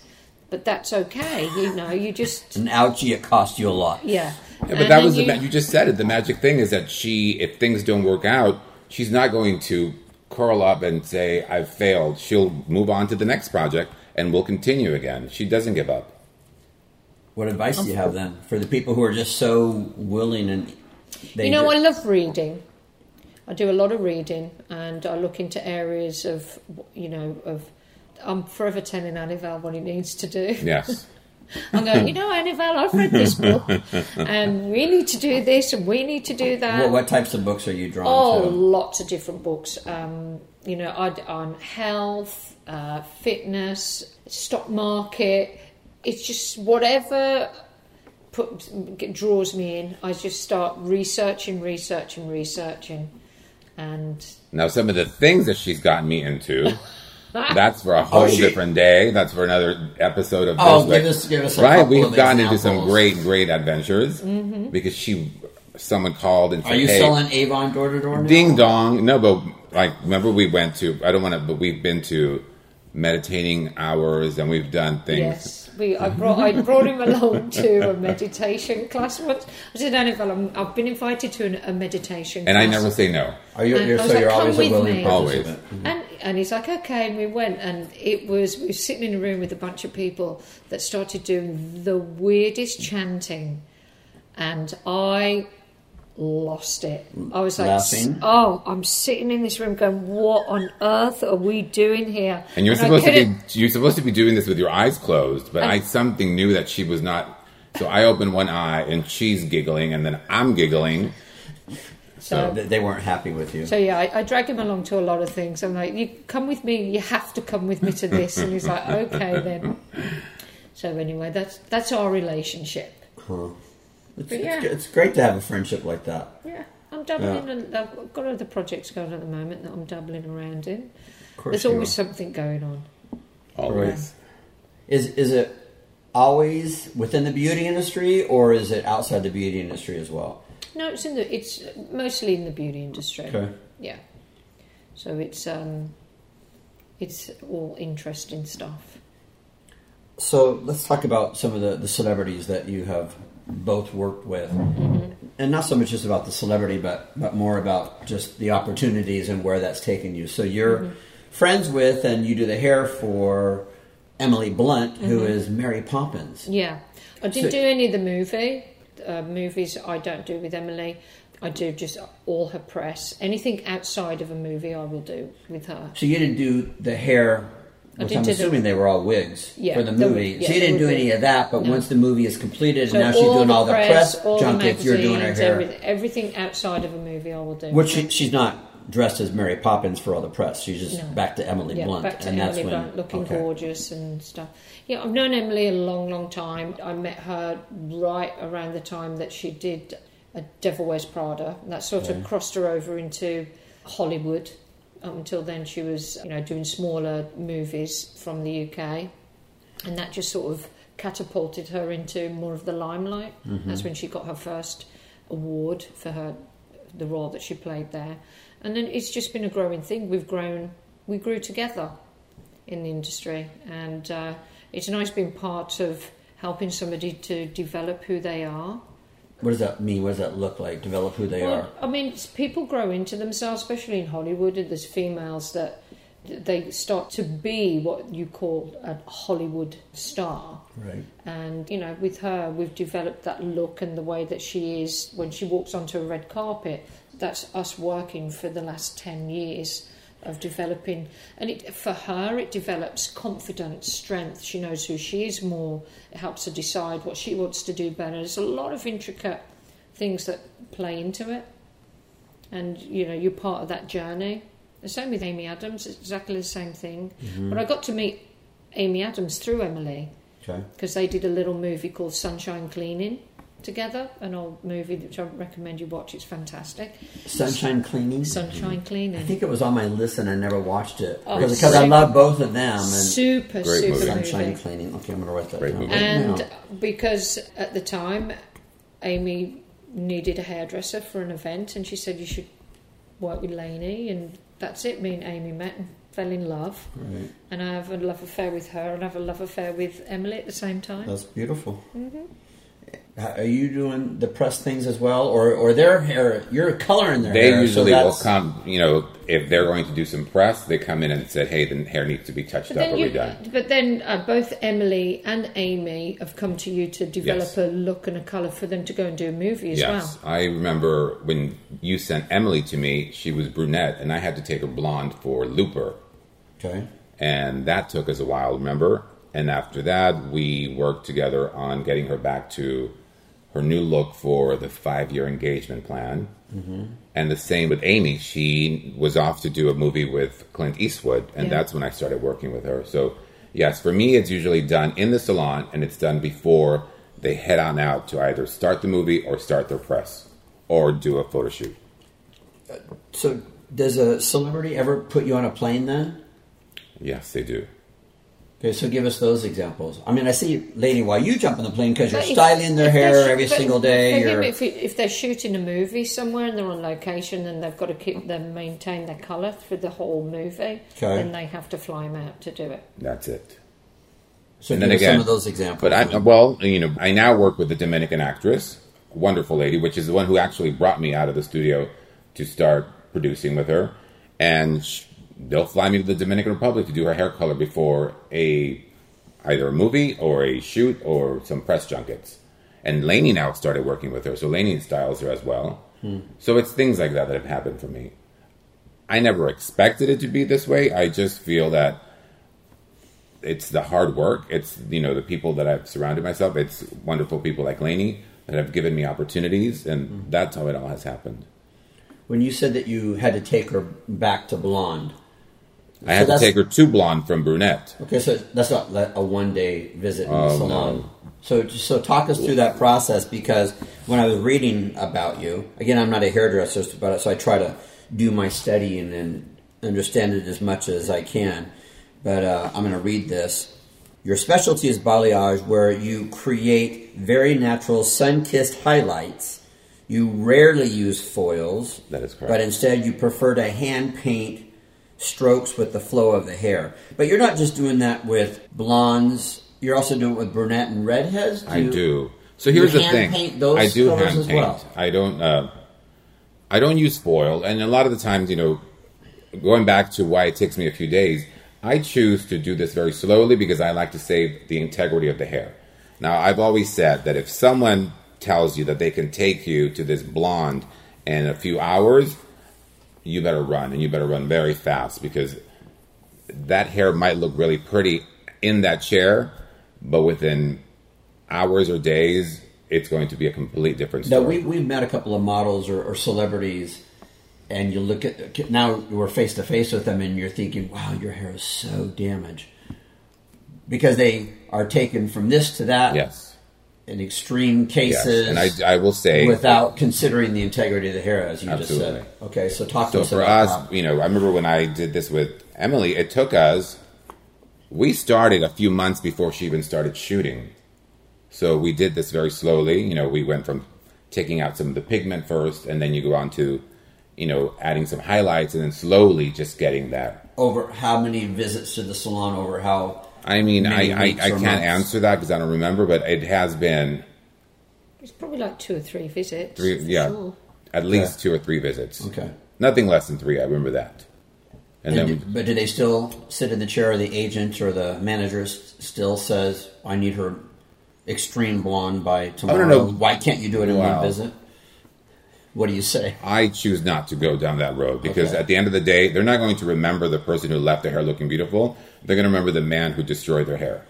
Speaker 3: but that's okay. You know, you just
Speaker 1: An ouchie, it cost you a lot.
Speaker 3: yeah.
Speaker 2: Yeah, but
Speaker 3: And
Speaker 2: that
Speaker 3: then
Speaker 2: was the
Speaker 3: you-
Speaker 2: ma- you just said it. The magic thing is that she, if things don't work out, she's not going to curl up and say I've failed. She'll move on to the next project and we'll continue again. She doesn't give up.
Speaker 1: What advice do you have then for the people who are just so willing and they
Speaker 3: you know,
Speaker 1: ju-
Speaker 3: I love reading. I do a lot of reading, and I look into areas of, you know, of. I'm forever telling Anival what he needs to do.
Speaker 2: Yes.
Speaker 3: I'm going, you know, Anival, I've read this book, and we need to do this, and we need to do that.
Speaker 1: what, what types of books are you drawn
Speaker 3: Oh,
Speaker 1: to?
Speaker 3: lots of different books. Um, you know, I, on health, uh, fitness, stock market. It's just whatever put, draws me in. I just start researching, researching, researching, and
Speaker 2: Now, some of the things that she's gotten me into, that's for a whole
Speaker 1: Oh, she-
Speaker 2: different day. That's for another episode of
Speaker 1: Oh,
Speaker 2: this.
Speaker 1: give us- give us a
Speaker 2: right. We've
Speaker 1: of
Speaker 2: gotten into some great, great adventures
Speaker 3: Mm-hmm.
Speaker 2: because she, someone called and said,
Speaker 1: Are you
Speaker 2: "Hey,
Speaker 1: selling Avon door to door?
Speaker 2: Ding dong. No, but like, remember we went to, I don't want to, but we've been to meditating hours and we've done things.
Speaker 3: Yes. We, I brought, I brought him along to a meditation class once. I said, Annabelle, I'm, I've been invited to an, a meditation
Speaker 2: And
Speaker 3: class.
Speaker 2: I never say no.
Speaker 1: Oh, Are you?
Speaker 3: And
Speaker 1: You're,
Speaker 3: I was
Speaker 1: so
Speaker 3: like,
Speaker 1: you're
Speaker 3: "Come
Speaker 1: always a
Speaker 3: with
Speaker 1: willing
Speaker 3: me."
Speaker 2: Always.
Speaker 1: participant.
Speaker 3: And, and he's like, okay, and we went, and it was we were sitting in a room with a bunch of people that started doing the weirdest chanting, and I lost it. I was like,
Speaker 1: Laughing?
Speaker 3: oh, I'm sitting in this room going, what on earth are we doing here?
Speaker 2: And you're
Speaker 3: I
Speaker 2: supposed to be you're supposed to be doing this with your eyes closed, but
Speaker 3: And-
Speaker 2: I something knew that she was not. So I opened one eye and she's giggling, and then I'm giggling.
Speaker 3: So,
Speaker 1: They- They weren't happy with you.
Speaker 3: so yeah, I, I drag him along to a lot of things. I'm like, you come with me. You have to come with me to this, and he's like, okay then. So anyway, that's that's our relationship.
Speaker 1: Huh. It's,
Speaker 3: But
Speaker 1: it's it's great to have a friendship like that.
Speaker 3: Yeah, I'm dabbling. In, I've got other projects going at the moment that I'm doubling around in.
Speaker 1: Of
Speaker 3: There's always
Speaker 1: are.
Speaker 3: something going on.
Speaker 2: Always.
Speaker 1: Is is it always within the beauty industry, or is it outside the beauty industry as well?
Speaker 3: No, it's in the. It's mostly in the beauty industry.
Speaker 1: Okay.
Speaker 3: Yeah. So it's um, it's all interesting stuff.
Speaker 1: So let's talk about some of the, the celebrities that you have both worked with, mm-hmm. and not so much just about the celebrity, but but more about just the opportunities and where that's taken you. So you're mm-hmm. friends with, and you do the hair for Emily Blunt, who mm-hmm. is Mary Poppins.
Speaker 3: Yeah, I didn't
Speaker 1: So-
Speaker 3: do any of the movie uh, movies. I don't do with Emily. I do just all her press. Anything outside of a movie, I will do with her.
Speaker 1: So you didn't do the hair. Which I'm assuming they were all wigs
Speaker 3: Yeah,
Speaker 1: for the
Speaker 3: the-
Speaker 1: movie.
Speaker 3: yeah,
Speaker 1: so you didn't do any of that, but
Speaker 3: No.
Speaker 1: once the movie is completed,
Speaker 3: So
Speaker 1: and now she's doing all the press,
Speaker 3: all the
Speaker 1: junkets, you're doing her hair.
Speaker 3: Everything, everything outside of a movie, I will do.
Speaker 1: Which she, she's not dressed as Mary Poppins for all the press. She's just
Speaker 3: No.
Speaker 1: back to Emily
Speaker 3: yeah,
Speaker 1: Blunt,
Speaker 3: to
Speaker 1: and
Speaker 3: Emily
Speaker 1: that's when
Speaker 3: Blunt, looking
Speaker 1: okay.
Speaker 3: gorgeous and stuff. Yeah, I've known Emily a long, long time. I met her right around the time that she did a Devil Wears Prada. And that sort of crossed her over into Hollywood. Up until then, she was, you know, doing smaller movies from the UK, and that just sort of catapulted her into more of the limelight.
Speaker 1: Mm-hmm.
Speaker 3: That's when she got her first award for her the role that she played there, and then it's just been a growing thing. We've grown, we grew together in the industry, and uh, it's nice being part of helping somebody to develop who they are.
Speaker 1: What does that mean? What does that look like? Develop who they
Speaker 3: Well,
Speaker 1: are.
Speaker 3: I mean, people grow into themselves, especially in Hollywood. And there's females that they start to be what you call a Hollywood star.
Speaker 1: Right.
Speaker 3: And you know, with her, we've developed that look and the way that she is when she walks onto a red carpet. That's us working for the last ten years of developing, and it, for her, it develops confidence, strength. She knows who she is more. It helps her decide what she wants to do better. There's a lot of intricate things that play into it, and you know, you're part of that journey. The same with Amy Adams, it's exactly the same thing. Mm-hmm. But I got to meet Amy Adams through Emily
Speaker 1: Okay.
Speaker 3: because they did a little movie called Sunshine Cleaning together, an old movie which I recommend you watch. It's fantastic.
Speaker 1: Sunshine cleaning.
Speaker 3: Sunshine Cleaning.
Speaker 1: I think it was on my list and I never watched it
Speaker 3: Oh,
Speaker 1: because because I love both of them. And
Speaker 3: super,
Speaker 2: Great
Speaker 3: super
Speaker 2: movie.
Speaker 1: Sunshine
Speaker 3: movie.
Speaker 1: cleaning. Okay, I'm gonna write that
Speaker 2: Great
Speaker 1: down.
Speaker 2: movie.
Speaker 3: And
Speaker 1: now.
Speaker 3: because at the time, Amy needed a hairdresser for an event, and she said you should work with Lainey, and that's it. Me and Amy met and fell in love,
Speaker 1: Right.
Speaker 3: and I have a love affair with her, and I have a love affair with Emily at the same time.
Speaker 1: That's beautiful.
Speaker 3: Mm-hmm.
Speaker 1: H- Are you doing the press things as well, or or their hair? You're coloring their
Speaker 2: They
Speaker 1: hair. so
Speaker 2: usually will come, you know, if they're going to do some press, they come in and said, hey, the hair needs to be touched
Speaker 3: But
Speaker 2: up or
Speaker 3: you,
Speaker 2: redone.
Speaker 3: but then uh, both Emily and Amy have come to you to develop
Speaker 2: Yes.
Speaker 3: a look and a colour for them to go and do a movie as
Speaker 2: Yes,
Speaker 3: well.
Speaker 2: I remember when you sent Emily to me, she was brunette, and I had to take her blonde for Looper.
Speaker 1: Okay.
Speaker 2: and that took us a while remember and after that we worked together on getting her back to her new look for the five year engagement plan. Mm-hmm. And the same with amy. She was off to do a movie with clint eastwood and
Speaker 3: Yeah.
Speaker 2: that's when i started working with her. So yes for me it's usually done in the salon and it's done before they head on out to either start the movie or start their press or do a photo shoot.
Speaker 1: Uh, so, does a celebrity ever put you on a plane then?
Speaker 2: yes they do
Speaker 1: Okay, so give us those examples. I mean, I see, Lainey, why you jump on the plane because you're
Speaker 3: if-
Speaker 1: styling their hair
Speaker 3: sh-
Speaker 1: every
Speaker 3: but
Speaker 1: single day.
Speaker 3: For
Speaker 1: You're,
Speaker 3: if, it- if they're shooting a movie somewhere and they're on location and they've got to keep them maintain their colour through the whole movie,
Speaker 1: Okay.
Speaker 3: then they have to fly them out to do it.
Speaker 2: that's it
Speaker 1: So
Speaker 2: And
Speaker 1: give
Speaker 2: then
Speaker 1: us
Speaker 2: again-
Speaker 1: some of those examples.
Speaker 2: But I, well, you know, I now work with a Dominican actress, wonderful lady, which is the one who actually brought me out of the studio to start producing with her, and sh- they'll fly me to the Dominican Republic to do her hair color before a either a movie or a shoot or some press junkets. And Lainey now started working with her, so Lainey styles her as well. Hmm. So it's things like that that have happened for me. I never expected it to be this way. I just feel that it's the hard work. It's you know the people that I've surrounded myself. It's wonderful people like Lainey that have given me opportunities, and hmm. that's how it all has happened.
Speaker 1: when you said that you had to take her back to blonde,
Speaker 2: I had to take her to blonde from brunette.
Speaker 1: Okay, so that's not like a one day visit in the
Speaker 2: Oh,
Speaker 1: salon.
Speaker 2: no.
Speaker 1: So, so talk us through that process because when I was reading about you, again, I'm not a hairdresser, but so I try to do my study and understand it as much as I can. But uh, I'm going to read this. Your specialty is balayage, where you create very natural sun-kissed highlights. You rarely use foils.
Speaker 2: That is correct.
Speaker 1: But instead, you prefer to hand paint strokes with the flow of the hair. But you're not just doing that with blondes. You're also doing it with brunette and redheads.
Speaker 2: I
Speaker 1: you-
Speaker 2: do. So here's the thing.
Speaker 1: paint those
Speaker 2: I do hand
Speaker 1: as
Speaker 2: paint.
Speaker 1: well?
Speaker 2: I don't. Uh, I don't use foil, and a lot of the times, you know, going back to why it takes me a few days, I choose to do this very slowly because I like to save the integrity of the hair. Now, I've always said that if someone tells you that they can take you to this blonde in a few hours, you better run, and you better run very fast because that hair might look really pretty in that chair, but within hours or days, it's going to be a complete different
Speaker 1: Now
Speaker 2: story.
Speaker 1: we we've met a couple of models or, or celebrities, and you look at now we're face to face with them, and you're thinking, "Wow, your hair is so damaged," because they are taken from this to that
Speaker 2: yes,
Speaker 1: in extreme
Speaker 2: yes.
Speaker 1: cases,
Speaker 2: And I, I will say,
Speaker 1: without considering the integrity of the hair, as you just said. Okay, so talk to
Speaker 2: so
Speaker 1: us
Speaker 2: for
Speaker 1: about
Speaker 2: us, you know, I remember when I did this with Emily, it took us, we started a few months before she even started shooting. So we did this very slowly. You know, we went from taking out some of the pigment first, and then you go on to, you know, adding some highlights, and then slowly just getting that
Speaker 1: Over how many visits to the salon? Over how?
Speaker 2: I mean, I, I, I can't
Speaker 1: months?
Speaker 2: answer that because I don't remember, but it has been
Speaker 3: It's probably like two or three visits.
Speaker 2: three, yeah,
Speaker 3: sure.
Speaker 2: at least two or three visits.
Speaker 1: Okay.
Speaker 2: Nothing less than three. I remember that. And then, we,
Speaker 1: but do they still sit in the chair? Or the agent or the manager still says, "I need her extreme blonde by tomorrow."
Speaker 2: no.
Speaker 1: Why can't you do it in
Speaker 2: Wow.
Speaker 1: one visit? What do you say?
Speaker 2: I choose not to go down that road because
Speaker 1: Okay.
Speaker 2: at the end of the day, they're not going to remember the person who left their hair looking beautiful. They're going to remember the man who destroyed their hair.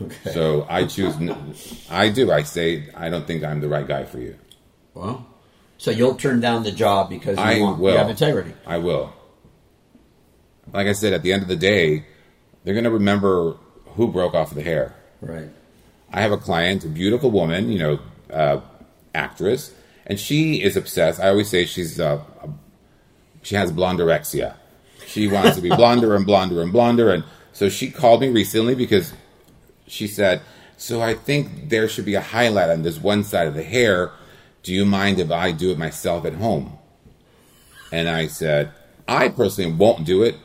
Speaker 1: Okay.
Speaker 2: So I choose. I do. I say I don't think I'm the right guy for you.
Speaker 1: Well, so you'll turn down the job because you
Speaker 2: I
Speaker 1: want
Speaker 2: will.
Speaker 1: you have integrity.
Speaker 2: I will. Like I said, at the end of the day, they're going to remember who broke off the hair.
Speaker 1: Right.
Speaker 2: I have a client, a beautiful woman, you know, uh, actress, and she is obsessed. I always say she's uh, she has blonderexia. She wants to be blonder and blonder and blonder, and so she called me recently because she said, "So I think there should be a highlight on this one side of the hair. Do you mind if I do it myself at home?" And I said, "I personally won't do it,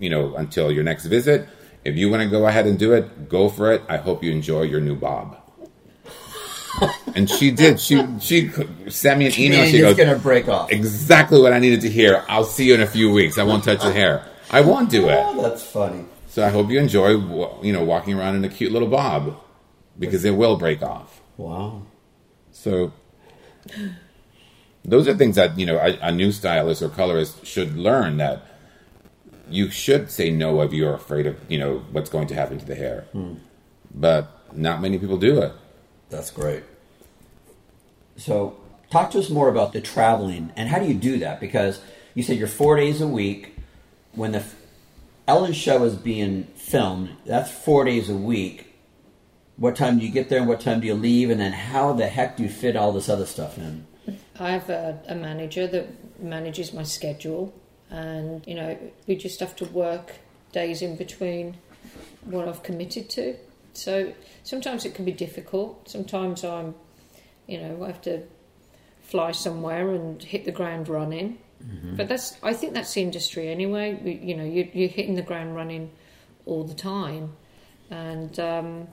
Speaker 2: you know, until your next visit. If you want to go ahead and do it, go for it. I hope you enjoy your new bob." and she did. She she sent me an email.
Speaker 1: Meaning
Speaker 2: She goes,
Speaker 1: going to break off.
Speaker 2: exactly what I needed to hear. I'll see you in a few weeks. I won't touch the hair. I won't do it.
Speaker 1: Oh, that's funny.
Speaker 2: So I hope you enjoy, you know, walking around in a cute little bob because it will break off.
Speaker 1: Wow.
Speaker 2: So those are things that you know a, a new stylist or colorist should learn that you should say no if you're afraid of you know what's going to happen to the hair. Hmm. But not many people do it.
Speaker 1: That's great. So, talk to us more about the traveling and how do you do that? Because you said you're four days a week. When the Ellen show is being filmed, that's four days a week. What time do you get there and what time do you leave? And then how the heck do you fit all this other stuff in?
Speaker 3: I have a, a manager that manages my schedule, and you know we just have to work days in between what I've committed to. So sometimes it can be difficult. Sometimes I'm, you know, I have to fly somewhere and hit the ground running. But that's I think that's the industry anyway. We, you know, you, you're hitting the ground running all the time, and um,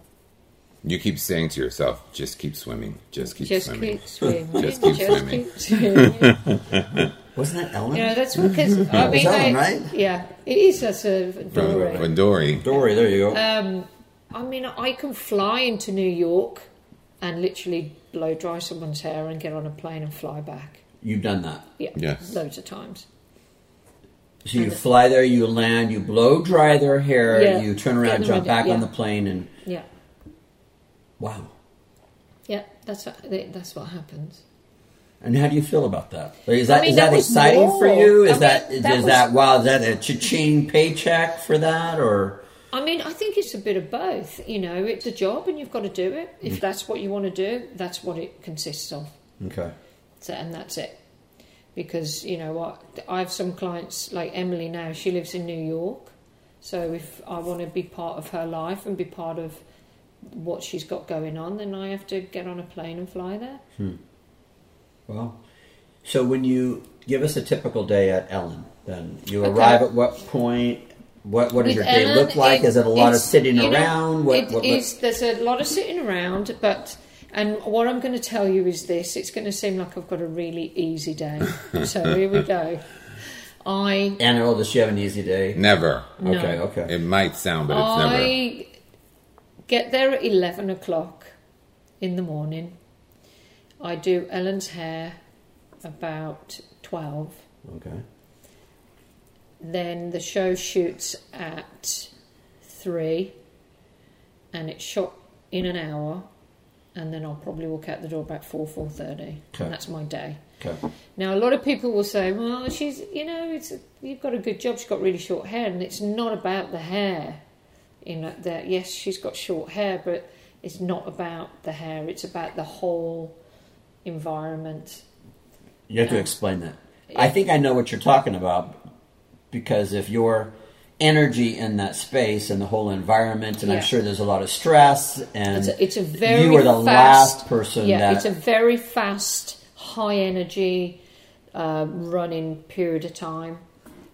Speaker 2: You keep saying to yourself, "Just keep swimming. Just keep
Speaker 3: just
Speaker 2: swimming."
Speaker 3: keep swimming.
Speaker 2: Just keep swimming.
Speaker 3: keep swimming.
Speaker 1: Wasn't that Ellen?
Speaker 3: you know, that's because I
Speaker 1: It's
Speaker 3: mean,
Speaker 1: Ellen, right?
Speaker 3: Yeah, it is. That's a
Speaker 2: From,
Speaker 3: Dory.
Speaker 2: from Dory.
Speaker 1: Dory, there you go.
Speaker 3: Um, I mean, I can fly into New York and literally blow dry someone's hair and get on a plane and fly back.
Speaker 1: You've done that.
Speaker 3: Yeah,
Speaker 2: Yes.
Speaker 3: loads of times.
Speaker 1: So you fly there, you land, you blow dry their hair,
Speaker 3: Yeah.
Speaker 1: you turn around,
Speaker 3: them
Speaker 1: jump back
Speaker 3: yeah.
Speaker 1: on the plane, and
Speaker 3: Yeah,
Speaker 1: wow.
Speaker 3: yeah, that's what, that's what happens.
Speaker 1: And how do you feel about that? Is that
Speaker 3: I mean,
Speaker 1: is
Speaker 3: that
Speaker 1: that, exciting
Speaker 3: more.
Speaker 1: for you? Is
Speaker 3: I
Speaker 1: that
Speaker 3: mean,
Speaker 1: is
Speaker 3: that was-
Speaker 1: that wow? Is that a cha-ching paycheck for that, or
Speaker 3: I mean, I think it's a bit of both. You know, it's a job and you've got to do it. If mm. that's what you want to do, that's what it consists of.
Speaker 1: okay?
Speaker 3: So, and that's it. Because, you know what, I have some clients like Emily now, she lives in New York. So if I want to be part of her life and be part of what she's got going on, then I have to get on a plane and fly there. Hmm.
Speaker 1: Well, so when you give us a typical day at Ellen, then you
Speaker 3: Okay.
Speaker 1: arrive at what point? What what does
Speaker 3: With
Speaker 1: your day
Speaker 3: Ellen,
Speaker 1: look like?
Speaker 3: it-
Speaker 1: is it a lot of sitting
Speaker 3: know,
Speaker 1: around? What,
Speaker 3: it
Speaker 1: what, what-
Speaker 3: is- There's a lot of sitting around, but and what I'm going to tell you is this: it's going to seem like I've got a really easy day. so here we go. I
Speaker 1: Anna, oh, does she have an easy day?
Speaker 2: Never.
Speaker 3: No.
Speaker 1: Okay, okay.
Speaker 2: It might sound, but it's never.
Speaker 3: I get there at eleven o'clock in the morning. I do Ellen's hair about twelve.
Speaker 1: Okay.
Speaker 3: Then the show shoots at three, and it's shot in an hour, and then I'll probably walk out the door about four four thirty,
Speaker 1: Okay.
Speaker 3: and that's my day.
Speaker 1: Okay.
Speaker 3: Now a lot of people will say, "Well, she's you know, it's you've got a good job. She's got really short hair, and it's not about the hair. You know that yes, she's got short hair, but it's not about the hair. It's about the whole environment.
Speaker 1: You have to explain that. I think I know what you're talking about because if your energy in that space and the whole environment, and I'm sure there's a lot of stress, and
Speaker 3: It's a, it's a very
Speaker 1: you were the
Speaker 3: fast,
Speaker 1: last person
Speaker 3: Yeah,
Speaker 1: that
Speaker 3: it's a very fast, high energy uh, running period of time,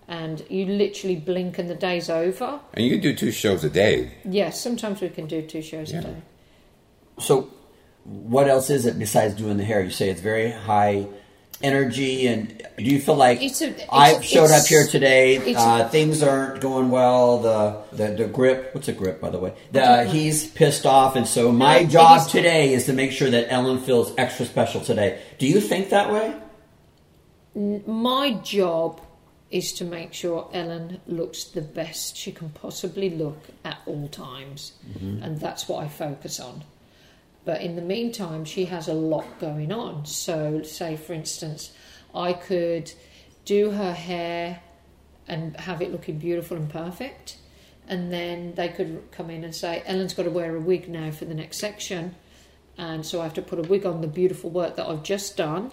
Speaker 3: and you literally blink and the day's over.
Speaker 2: and you do two shows a day.
Speaker 3: Yes, sometimes we can do two shows
Speaker 2: Yeah.
Speaker 3: a day.
Speaker 1: So, what else is it besides doing the hair? You say it's very high energy, and do you feel like
Speaker 3: It's a- it's-
Speaker 1: I've showed up here today? Uh, things aren't going well. The, the the grip. What's a grip, by the way? The,
Speaker 3: don't
Speaker 1: he's pissed off, and so my
Speaker 3: it
Speaker 1: job
Speaker 3: is-
Speaker 1: today is to make sure that Ellen feels extra special today. Do you think that way?
Speaker 3: My job is to make sure Ellen looks the best she can possibly look at all times, and that's what I focus on. But in the meantime, she has a lot going on. So, say for instance, I could do her hair and have it looking beautiful and perfect, and then they could come in and say, Ellen's got to wear a wig now for the next section, and so I have to put a wig on the beautiful work that I've just done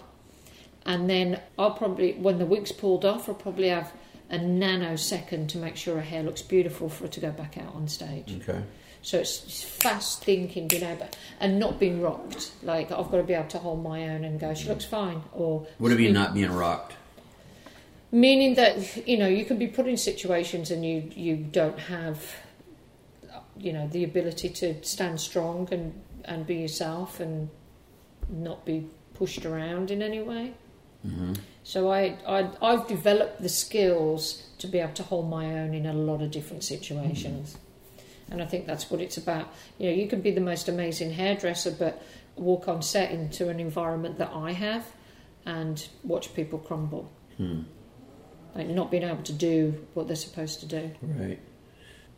Speaker 3: and then I'll probably, when the wig's pulled off, I'll probably have a nanosecond to make sure her hair looks beautiful for her to go back out on stage.
Speaker 1: Okay.
Speaker 3: So it's, fast thinking, being able, and not being rocked. Like I've got to be able to hold my own and go, she looks fine. Or
Speaker 1: What do you mean not being rocked?
Speaker 3: meaning that you know you can be put in situations and you you don't have, you know, the ability to stand strong and and be yourself and not be pushed around in any way. Mm-hmm. So I, I I've developed the skills to be able to hold my own in a lot of different situations, mm-hmm. And I think that's what it's about. You know, you can be the most amazing hairdresser, but walk on set into an environment that I have, and watch people crumble, hmm. like not being able to do what they're supposed to do,
Speaker 1: Right.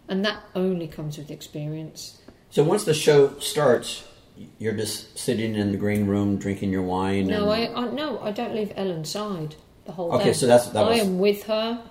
Speaker 3: and that only comes with experience.
Speaker 1: So once the show starts, you're just sitting in the green room drinking your wine.
Speaker 3: No,
Speaker 1: and,
Speaker 3: I, I no, I don't leave Ellen's side the whole
Speaker 1: Okay,
Speaker 3: day.
Speaker 1: so that's- that
Speaker 3: I
Speaker 1: was-
Speaker 3: am with her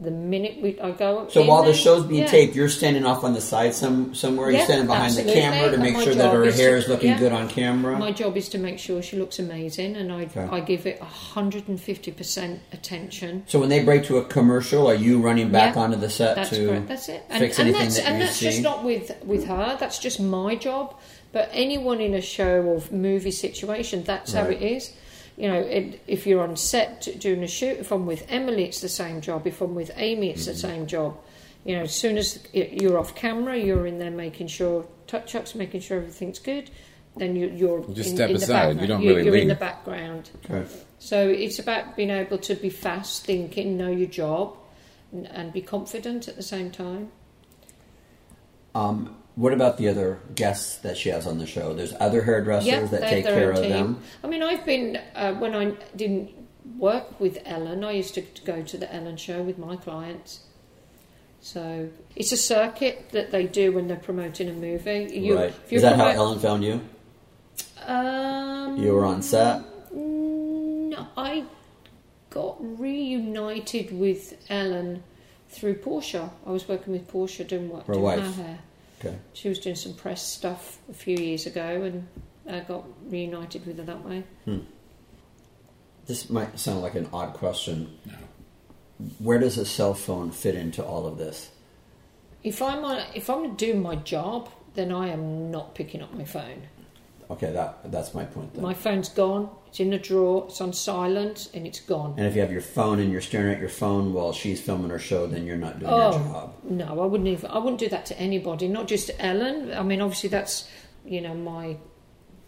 Speaker 3: the minute we I go.
Speaker 1: So while the show's being
Speaker 3: Yeah.
Speaker 1: taped, you're standing off on the side some somewhere. you're standing behind the camera to make sure that her
Speaker 3: is to-
Speaker 1: hair is looking
Speaker 3: yeah.
Speaker 1: good on camera.
Speaker 3: My job is to make sure she looks amazing, and I
Speaker 1: Okay.
Speaker 3: I give it hundred and fifty percent attention.
Speaker 1: so when they break to a commercial, are you running back onto the set
Speaker 3: That's
Speaker 1: to
Speaker 3: correct. That's it. And,
Speaker 1: fix
Speaker 3: and
Speaker 1: anything
Speaker 3: that's,
Speaker 1: that
Speaker 3: and that's
Speaker 1: see?
Speaker 3: just not with with her. That's just my job. But anyone in a show or movie situation, that's how it is. You know, it, if you're on set doing a shoot, if I'm with Emily, it's the same job. If I'm with Amy, it's
Speaker 1: Mm-hmm.
Speaker 3: the same job. You know, as soon as you're off camera, you're in there making sure touch ups, making sure everything's good. Then you, you're
Speaker 2: You just
Speaker 3: in,
Speaker 2: step
Speaker 3: in the
Speaker 2: aside. You
Speaker 3: background.
Speaker 2: don't
Speaker 3: You're-
Speaker 2: really
Speaker 3: You're in the background.
Speaker 1: Okay.
Speaker 3: So it's about being able to be fast thinking, know your job, and, and be confident at the same time.
Speaker 1: Um, what about the other guests that she has on the show? There's other hairdressers
Speaker 3: Yeah,
Speaker 1: that take care of
Speaker 3: team.
Speaker 1: them.
Speaker 3: I mean, I've been uh, when I didn't work with Ellen. I used to go to the Ellen show with my clients. So it's a circuit that they do when they're promoting a movie. You,
Speaker 1: right. Is that how Ellen found you?
Speaker 3: Um,
Speaker 1: You were on set.
Speaker 3: No, I got reunited with Ellen through Portia. I was working with Portia doing what?
Speaker 1: Her
Speaker 3: doing
Speaker 1: wife.
Speaker 3: her hair.
Speaker 1: Okay.
Speaker 3: She was doing some press stuff a few years ago, and I got reunited with her that way. Hmm.
Speaker 1: This might sound like an odd question. Where does a cell phone fit into all of this?
Speaker 3: If I'm on, if I'm doing my job, then I am not picking up my phone.
Speaker 1: Okay, that that's my point. Then.
Speaker 3: My phone's gone. It's in the drawer. It's on silent, and it's gone.
Speaker 1: and if you have your phone and you're staring at your phone while she's filming her show, then you're not doing
Speaker 3: Oh.
Speaker 1: your job.
Speaker 3: No, I wouldn't even. I wouldn't do that to anybody. Not just Ellen. I mean, obviously that's you know my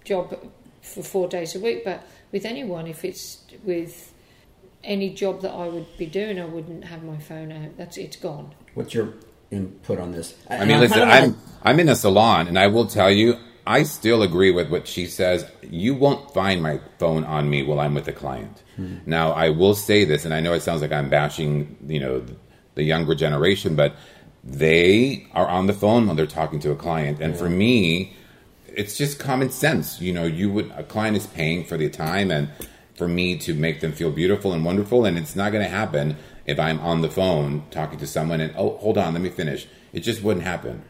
Speaker 3: job for four days a week. But with anyone, if it's with any job that I would be doing, I wouldn't have my phone out. That's it's gone.
Speaker 1: What's your input on this?
Speaker 2: I mean, listen, I'm I'm in a salon, and I will tell you, I still agree with what she says. You won't find my phone on me while I'm with a client. Now, I will say this, and I know it sounds like I'm bashing, you know, the, younger generation, but they are on the phone when they're talking to a client, and for me, it's just common sense. You know, you would a client is paying for the time, and for me to make them feel beautiful and wonderful, and it's not going to happen if I'm on the phone talking to someone and oh, hold on, let me finish. It just wouldn't happen.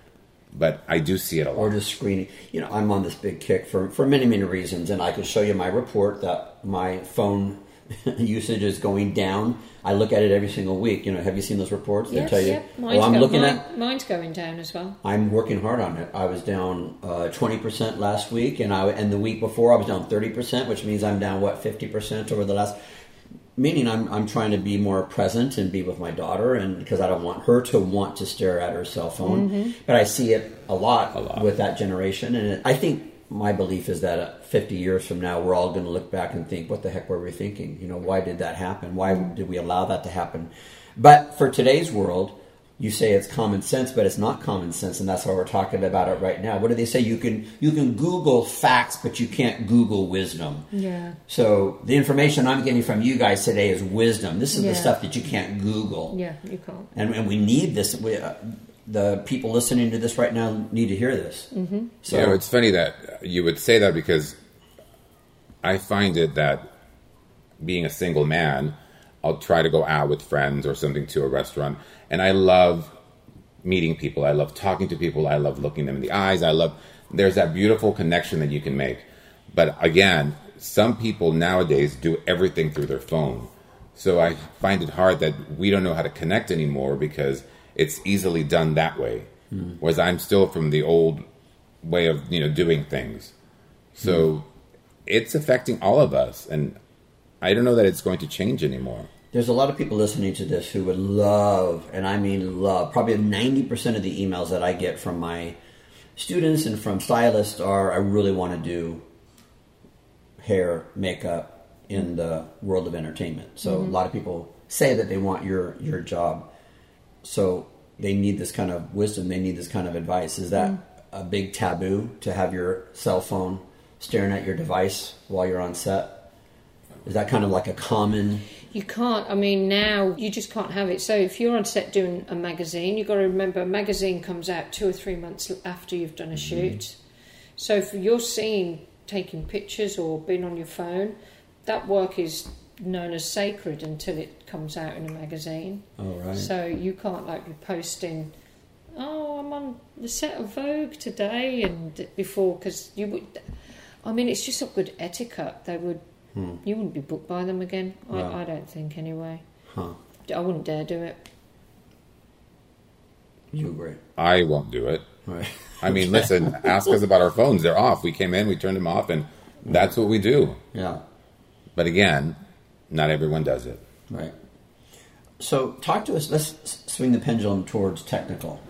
Speaker 2: But I do see it a lot.
Speaker 1: or
Speaker 2: lot.
Speaker 1: just screening. You know, I'm on this big kick for for many many reasons, and I can show you my report that my phone usage is going down. I look at it every single week. You know, have you seen those reports? They tell you.
Speaker 3: yeah. Mine's,
Speaker 1: oh, I'm
Speaker 3: go-
Speaker 1: looking
Speaker 3: mine-
Speaker 1: at.
Speaker 3: mine's going down as well.
Speaker 1: I'm working hard on it. I was down uh, twenty percent last week, and I and the week before I was down thirty percent, which means I'm down what fifty percent over the last. Meaning, I'm I'm trying to be more present and be with my daughter, and because I don't want her to want to stare at her cell phone. But I see it a lot,
Speaker 2: A lot.
Speaker 1: with that generation, and it, I think my belief is that uh, 50 years from now, we're all going to look back and think, "What the heck were we thinking? You know, why did that happen? Why did we allow that to happen?" But for today's world, you say it's common sense, but it's not common sense, and that's why we're talking about it right now. What do they say? You can you can Google facts, but you can't Google wisdom.
Speaker 3: Yeah.
Speaker 1: So the information I'm getting from you guys today is wisdom. This is
Speaker 3: Yeah.
Speaker 1: the stuff that you can't Google,
Speaker 3: Yeah, you can't.
Speaker 1: and, and we need this. We, uh, the people listening to this right now need to hear this. Mm-hmm. So
Speaker 2: you know, it's funny that you would say that because I find it that being a single man, I'll try to go out with friends or something to a restaurant, and I love meeting people. I love talking to people. I love looking them in the eyes. I love there's that beautiful connection that you can make. But again, some people nowadays do everything through their phone. So I find it hard that we don't know how to connect anymore because it's easily done that way. Mm-hmm. Whereas I'm still from the old way of you know doing things. So mm-hmm. it's affecting all of us, and I don't know that it's going to change anymore.
Speaker 1: There's a lot of people listening to this who would love, and I mean love, probably 90% of the emails that I get from my students and from stylists are I really want to do hair, makeup in the world of entertainment. So mm-hmm. a lot of people say that they want your your job. So they need this kind of wisdom, they need this kind of advice. Is that mm. a big taboo to have your cell phone staring at your device while you're on set? Is that kind of like a common
Speaker 3: You can't. I mean, now you just can't have it. So if you're on set doing a magazine, you've got to remember a magazine comes out two or three months after you've done a mm-hmm. shoot. So if you're seen taking pictures or being on your phone, that work is known as sacred until it comes out in a magazine.
Speaker 1: Oh right.
Speaker 3: So you can't like be posting. Oh, I'm on the set of Vogue today, and before because you would. I mean, it's just not good etiquette. They would. Hmm. You wouldn't be booked by them again.
Speaker 1: No.
Speaker 3: I, I don't think anyway.
Speaker 1: Huh.
Speaker 3: I wouldn't dare do it.
Speaker 1: You agree.
Speaker 2: I won't do it.
Speaker 1: Right.
Speaker 2: I mean, listen, ask us about our phones. They're off. We came in, we turned them off, and that's what we do.
Speaker 1: Yeah.
Speaker 2: But again, not everyone does it.
Speaker 1: Right. So, talk to us. Let's swing the pendulum towards technical.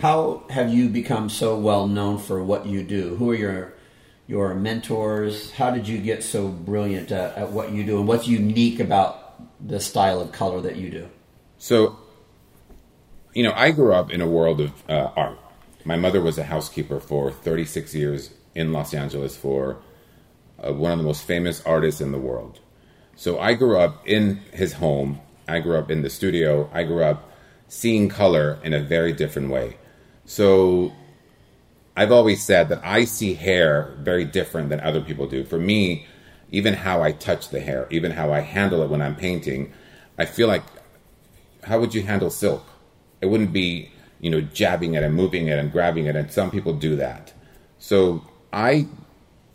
Speaker 1: How have you become so well known for what you do? Who are your your mentors? How did you get so brilliant at, at what you do, and what's unique about the style of color that you do?
Speaker 2: So, you know, I grew up in a world of uh, art. My mother was a housekeeper for 36 years in Los Angeles for uh, one of the most famous artists in the world. So I grew up in his home. I grew up in the studio. I grew up seeing color in a very different way. So I've always said that I see hair very different than other people do. For me, even how I touch the hair, even how I handle it when I'm painting, I feel like how would you handle silk? It wouldn't be, you know, jabbing it and moving it and grabbing it, and some people do that. So I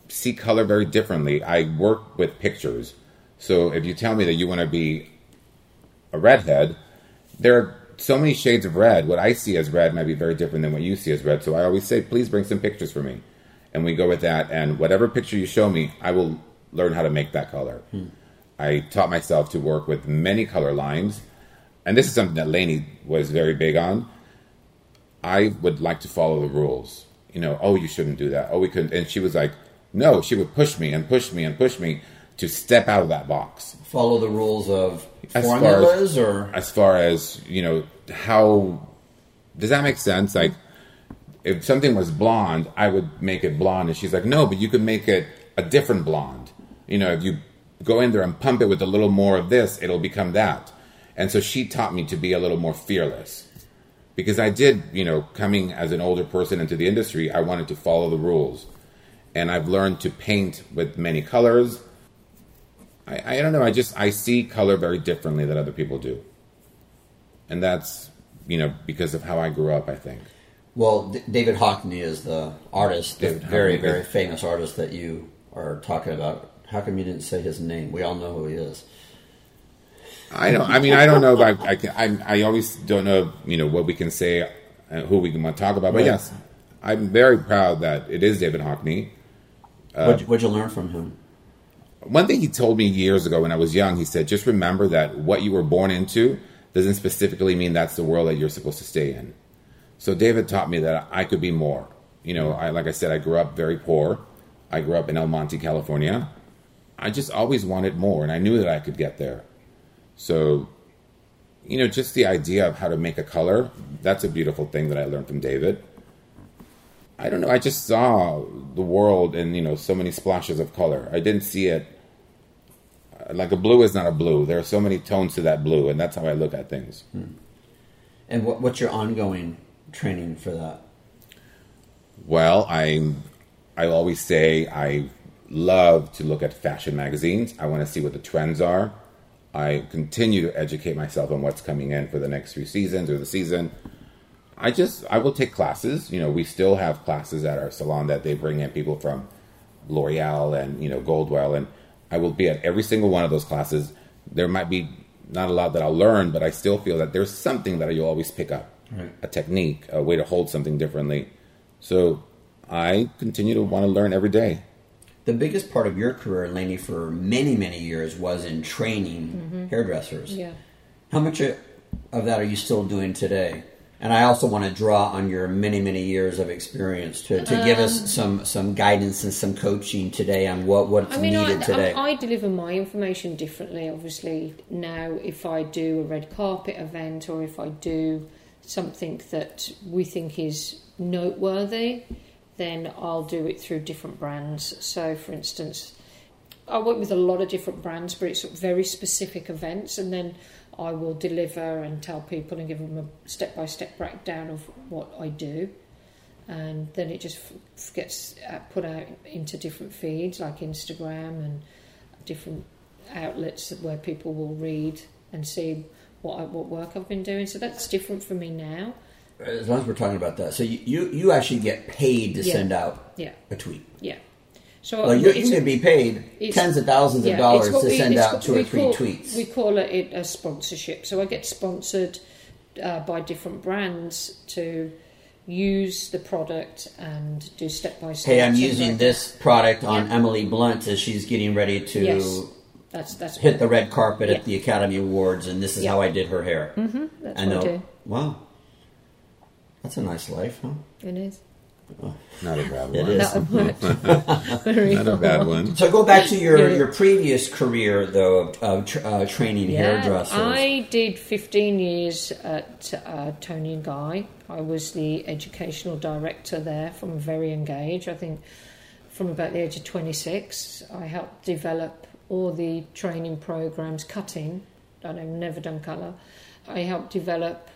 Speaker 2: see color very differently. I work with pictures. So if you tell me that you want to be a redhead, there are so many shades of red. What I see as red might be very different than what you see as red. So I always say, please bring some pictures for me. And we go with that. And whatever picture you show me, I will learn how to make that color. Hmm. I taught myself to work with many color lines. And this is something that Lainey was very big on. I would like to follow the rules. You know, oh, you shouldn't do that. Oh, we couldn't. And she was like, no, she would push me and push me and push me to step out of that box.
Speaker 1: Follow the rules of
Speaker 2: As far as-
Speaker 1: or
Speaker 2: As far as, you know, how does that make sense? Like, if something was blonde, I would make it blonde. And she's like, no, but you could make it a different blonde. You know, if you go in there and pump it with a little more of this, it'll become that. And so she taught me to be a little more fearless. Because I did, you know, coming as an older person into the industry, I wanted to follow the rules. And I've learned to paint with many colors. I, I don't know, I just, I see color very differently than other people do. And that's, you know, because of how I grew up, I think.
Speaker 1: well, D- David Hockney is the artist, the
Speaker 2: David
Speaker 1: very
Speaker 2: Hockney.
Speaker 1: very famous artist that you are talking about. How come you didn't say his name? We all know who he is.
Speaker 2: I don't. I mean, I don't know if I. I, I, I always don't know. You know what we can say, uh, who we can want to talk about. But
Speaker 1: Right.
Speaker 2: yes, I'm very proud that it is David Hockney.
Speaker 1: what'd, what'd you learn from him?
Speaker 2: One thing he told me years ago when I was young, he said, "Just remember that what you were born into doesn't specifically mean that's the world that you're supposed to stay in." So David taught me that I could be more. You know, I like I said, I grew up very poor. I grew up in El Monte, California. I just always wanted more, and I knew that I could get there. So, you know, just the idea of how to make a color, that's a beautiful thing that I learned from David. I don't know, I just saw the world in, you know, so many splashes of color. I didn't see it like a blue is not a blue. There are so many tones to that blue, and that's how I look at things. Hmm.
Speaker 1: And what, what's your ongoing training for that?
Speaker 2: Well, I I always say I love to look at fashion magazines. I want to see what the trends are. I continue to educate myself on what's coming in for the next few seasons or the season. I just I will take classes. You know, we still have classes at our salon that they bring in people from L'Oreal and you know Goldwell, and I will be at every single one of those classes. There might be not a lot that I'll learn, but I still feel that there's something that you'll always pick up,
Speaker 1: Right.
Speaker 2: a technique, a way to hold something differently. So I continue to want to learn every day.
Speaker 1: The biggest part of your career, Lainey, for many, many years was in training mm-hmm. hairdressers.
Speaker 3: Yeah.
Speaker 1: How much of that are you still doing today? And I also want to draw on your many, many years of experience to, to give
Speaker 3: Um,
Speaker 1: us some, some guidance and some coaching today on what, what's
Speaker 3: I mean,
Speaker 1: needed
Speaker 3: I,
Speaker 1: today.
Speaker 3: I, I deliver my information differently. Obviously, now if I do a red carpet event or if I do something that we think is noteworthy, then I'll do it through different brands. So, for instance, I work with a lot of different brands, but it's very specific events, and then I will deliver and tell people and give them a step by step breakdown of what I do. And then it just f- gets uh, put out into different feeds like Instagram and different outlets where people will read and see what I, what work I've been doing. So that's different for me now.
Speaker 1: as long as we're talking about that. So you, you, you actually get paid to
Speaker 3: Yeah.
Speaker 1: send out
Speaker 3: Yeah,
Speaker 1: a tweet.
Speaker 3: yeah. So
Speaker 1: Well, you,
Speaker 3: it's
Speaker 1: you
Speaker 3: a-
Speaker 1: can be paid tens of thousands
Speaker 3: yeah,
Speaker 1: of dollars to
Speaker 3: we-
Speaker 1: send out two or three
Speaker 3: call-
Speaker 1: tweets.
Speaker 3: We call it a sponsorship. So I get sponsored uh, by different brands to use the product and do step by step.
Speaker 1: hey, I'm using this product on
Speaker 3: Yeah.
Speaker 1: Emily Blunt as she's getting ready to
Speaker 3: Yes, That's that's
Speaker 1: hit the red carpet
Speaker 3: Yeah.
Speaker 1: at the Academy Awards, and this is how I did her hair.
Speaker 3: Mm-hmm, that's
Speaker 1: and
Speaker 3: what I do.
Speaker 1: Wow, that's a nice life, huh?
Speaker 3: It is.
Speaker 2: Not a bad one.
Speaker 1: is.
Speaker 3: Not,
Speaker 2: a bad one.
Speaker 1: So go back to your,
Speaker 3: Yeah.
Speaker 1: your previous career, though, of, of tr- uh, training
Speaker 3: Yeah,
Speaker 1: hairdressers.
Speaker 3: I did 15 years at uh, Toni and Guy. I was the educational director there from a very young age. I think from about the age of 26, I helped develop all the training programs, cutting. I've never done colour. I helped develop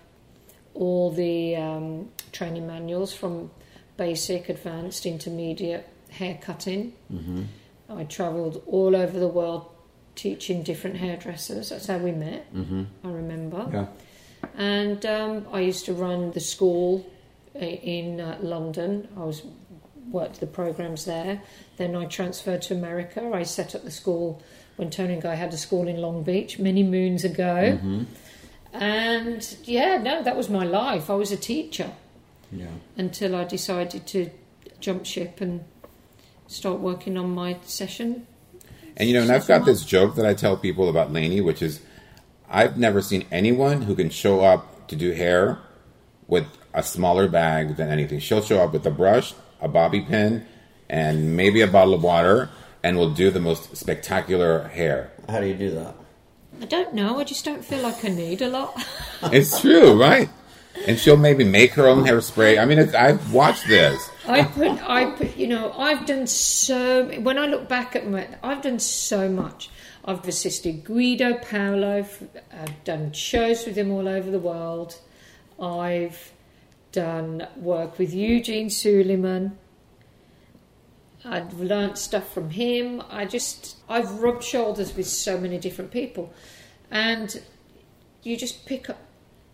Speaker 3: all the um, training manuals from basic, advanced, intermediate hair cutting.
Speaker 1: hmm
Speaker 3: I travelled all over the world teaching different hairdressers. That's how we met.
Speaker 1: hmm
Speaker 3: I remember.
Speaker 1: Yeah.
Speaker 3: And um, I used to run the school in uh, London. I was worked the programs there. Then I transferred to America. I set up the school when Toni and Guy had a school in Long Beach many moons ago.
Speaker 1: hmm
Speaker 3: And yeah, no, that was my life. I was a teacher
Speaker 1: Yeah.
Speaker 3: until I decided to jump ship and start working on my session.
Speaker 2: And you know, and I've got this joke that I tell people about Lainey, which is I've never seen anyone who can show up to do hair with a smaller bag than anything. She'll show up with a brush, a bobby pin, and maybe a bottle of water, and will do the most spectacular hair.
Speaker 1: How do you do that?
Speaker 3: I don't know. I just don't feel like I need a lot.
Speaker 2: It's true, right? And she'll maybe make her own hairspray. I mean, I've watched this.
Speaker 3: I put, I put, you know, I've done so. When I look back at my, I've done so much. I've assisted Guido Palau. I've done shows with him all over the world. I've done work with Eugene Souleiman. I've learnt stuff from him. I just, I've rubbed shoulders with so many different people, and you just pick up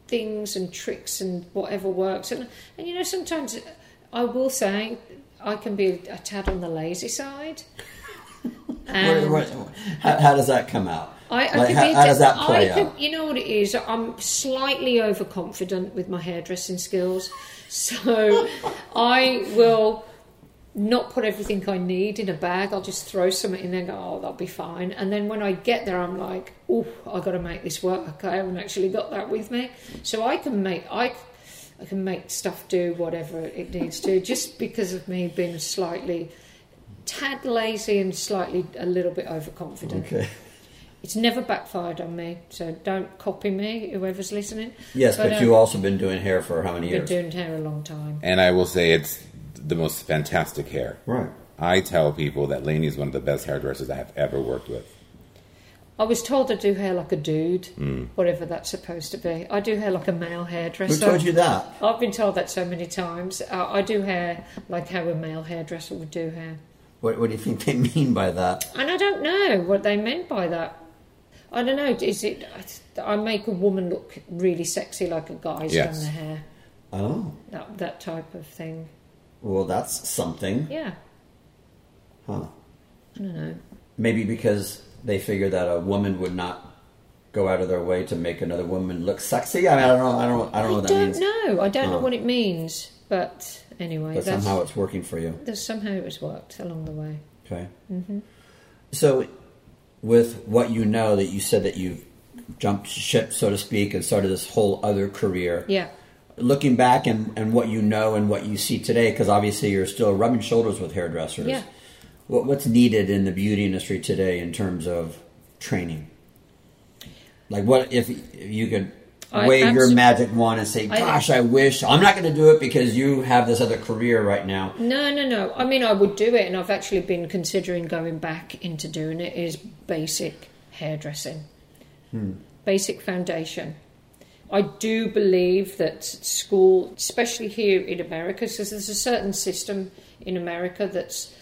Speaker 3: things and tricks and whatever works. And, and you know, sometimes I will say I can be a tad on the lazy side. And
Speaker 1: What- what- how, how does that come out?
Speaker 3: I, I
Speaker 1: Like, how, how does that
Speaker 3: I
Speaker 1: play
Speaker 3: can-
Speaker 1: out?
Speaker 3: You know what it is? I'm slightly overconfident with my hairdressing skills. So I will not put everything I need in a bag. I'll just throw something in there and go, oh, that'll be fine. And then when I get there, I'm like, oh, I've got to make this work. I haven't actually got that with me. So I can make, I, I can make stuff do whatever it needs to just because of me being slightly tad lazy and slightly a little bit overconfident.
Speaker 1: Okay.
Speaker 3: It's never backfired on me, so don't copy me, whoever's listening.
Speaker 1: Yes, but,
Speaker 3: But,
Speaker 1: you've
Speaker 3: um,
Speaker 1: also been doing hair for how many years?
Speaker 3: Been doing hair a long time.
Speaker 2: And I will say it's the most fantastic hair.
Speaker 1: Right.
Speaker 2: I tell people that Lainey is one of the best hairdressers I have ever worked with.
Speaker 3: I was told to do hair like a dude,
Speaker 1: Hmm.
Speaker 3: whatever that's supposed to be. I do hair like a male hairdresser.
Speaker 1: Who told you that?
Speaker 3: I've been told that so many times. Uh, I do hair like how a male hairdresser would do hair.
Speaker 1: What, what do you think they mean by that?
Speaker 3: And I don't know what they meant by that. I don't know. Is it? I make a woman look really sexy like a guy's
Speaker 2: Yes.
Speaker 3: done the hair.
Speaker 1: Oh,
Speaker 3: That that type of thing.
Speaker 1: Well, that's something.
Speaker 3: Yeah.
Speaker 1: Huh.
Speaker 3: I don't know.
Speaker 1: Maybe because they figure that a woman would not go out of their way to make another woman look sexy. I mean, I don't know. I don't. I don't know
Speaker 3: I
Speaker 1: what that
Speaker 3: don't
Speaker 1: means.
Speaker 3: know. I don't know what it means. But anyway,
Speaker 1: But
Speaker 3: that's,
Speaker 1: somehow it's working for you.
Speaker 3: somehow it was worked along the way.
Speaker 1: Okay.
Speaker 3: Mm-hmm.
Speaker 1: So, with what you know, that you said that you've jumped ship, so to speak, and started this whole other career.
Speaker 3: Yeah.
Speaker 1: Looking back and, and what you know and what you see today, because obviously you're still rubbing shoulders with hairdressers.
Speaker 3: Yeah.
Speaker 1: What, what's needed in the beauty industry today in terms of training? Like, what if you could
Speaker 3: I
Speaker 1: wave your magic wand and say, "Gosh, I wish I'm not going to do it because you have this other career right now."
Speaker 3: No, no, no. I mean, I would do it, and I've actually been considering going back into doing it. Is basic hairdressing, hmm. basic foundation. I do believe that school, especially here in America, because there's a certain system in America that's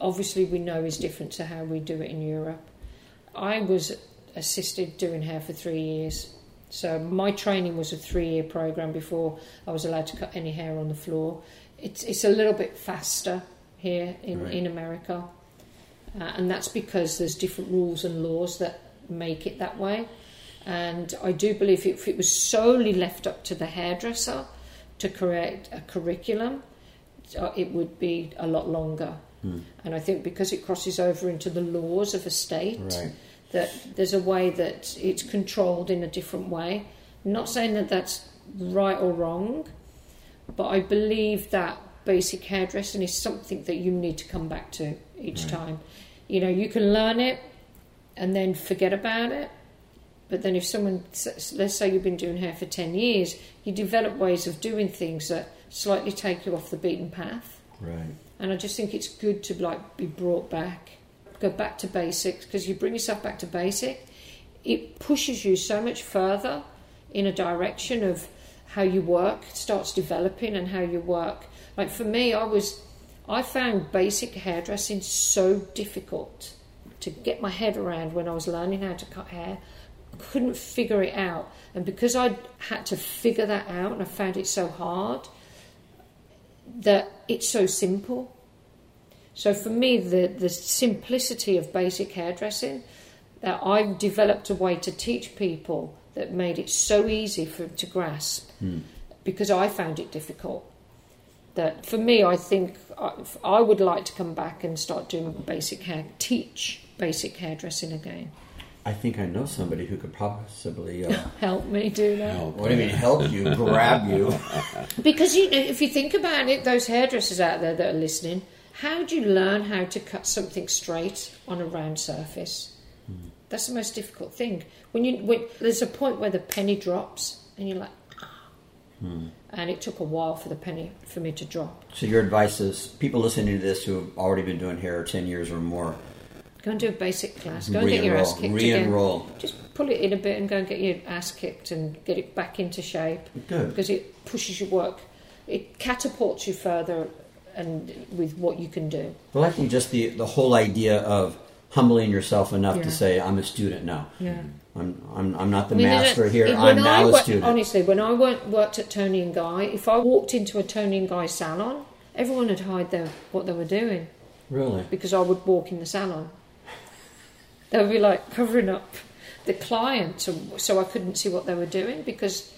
Speaker 3: obviously we know is different to how we do it in Europe. I was assisted doing hair for three years. So my training was a three-year program before I was allowed to cut any hair on the floor. It's it's a little bit faster here in,
Speaker 1: Right.
Speaker 3: in America, uh, and that's because there's different rules and laws that make it that way. And I do believe if it was solely left up to the hairdresser to create a curriculum, uh, it would be a lot longer. And I think because it crosses over into the laws of a state,
Speaker 1: Right.
Speaker 3: That there's a way that it's controlled in a different way. I'm not saying that that's right or wrong, but I believe that basic hairdressing is something that you need to come back to each
Speaker 1: Right.
Speaker 3: time. You know, you can learn it and then forget about it. But then, if someone, let's say you've been doing hair for 10 years, you develop ways of doing things that slightly take you off the beaten path.
Speaker 1: Right.
Speaker 3: And I just think it's good to like be brought back, go back to basics because you bring yourself back to basic, it pushes you so much further in a direction of how you work starts developing and how you work. Like for me, I was, I found basic hairdressing so difficult to get my head around when I was learning how to cut hair. Couldn't figure it out, and because I had to figure that out, and I found it so hard that it's so simple. So for me, the, the simplicity of basic hairdressing, that I've developed a way to teach people that made it so easy for them to grasp hmm. because I found it difficult. That for me, I think I, I would like to come back and start doing basic hair, teach basic hairdressing again.
Speaker 1: I think I know somebody who could possibly. Uh,
Speaker 3: Help me do that.
Speaker 2: Help.
Speaker 1: what do you mean? Help you? grab you?
Speaker 3: Because you know, if you think about it, those hairdressers out there that are listening, how do you learn how to cut something straight on a round surface? That's the most difficult thing. When you when, there's a point where the penny drops, and you're like, ah. and it took a while for the penny for me to drop.
Speaker 1: So your advice is people listening to this who have already been doing hair ten years or more.
Speaker 3: Go and do a basic class. Go and get your ass
Speaker 1: Re-enroll.
Speaker 3: kicked again. Just pull it in a bit and go and get your ass kicked and get it back into shape.
Speaker 1: Good.
Speaker 3: because it pushes your work, it catapults you further, and with what you can do.
Speaker 1: Well, I think just the the whole idea of humbling yourself enough
Speaker 3: Yeah.
Speaker 1: to say, "I'm a student now.
Speaker 3: Yeah.
Speaker 1: I'm I'm, I'm not the
Speaker 3: I mean,
Speaker 1: master here.
Speaker 3: it-
Speaker 1: I'm now a student."
Speaker 3: Honestly, when I worked, worked at Toni and Guy, if I walked into a Toni and Guy salon, everyone would hide their, what they were doing
Speaker 1: really?
Speaker 3: because I would walk in the salon. They would be like covering up the client so, I couldn't see what they were doing because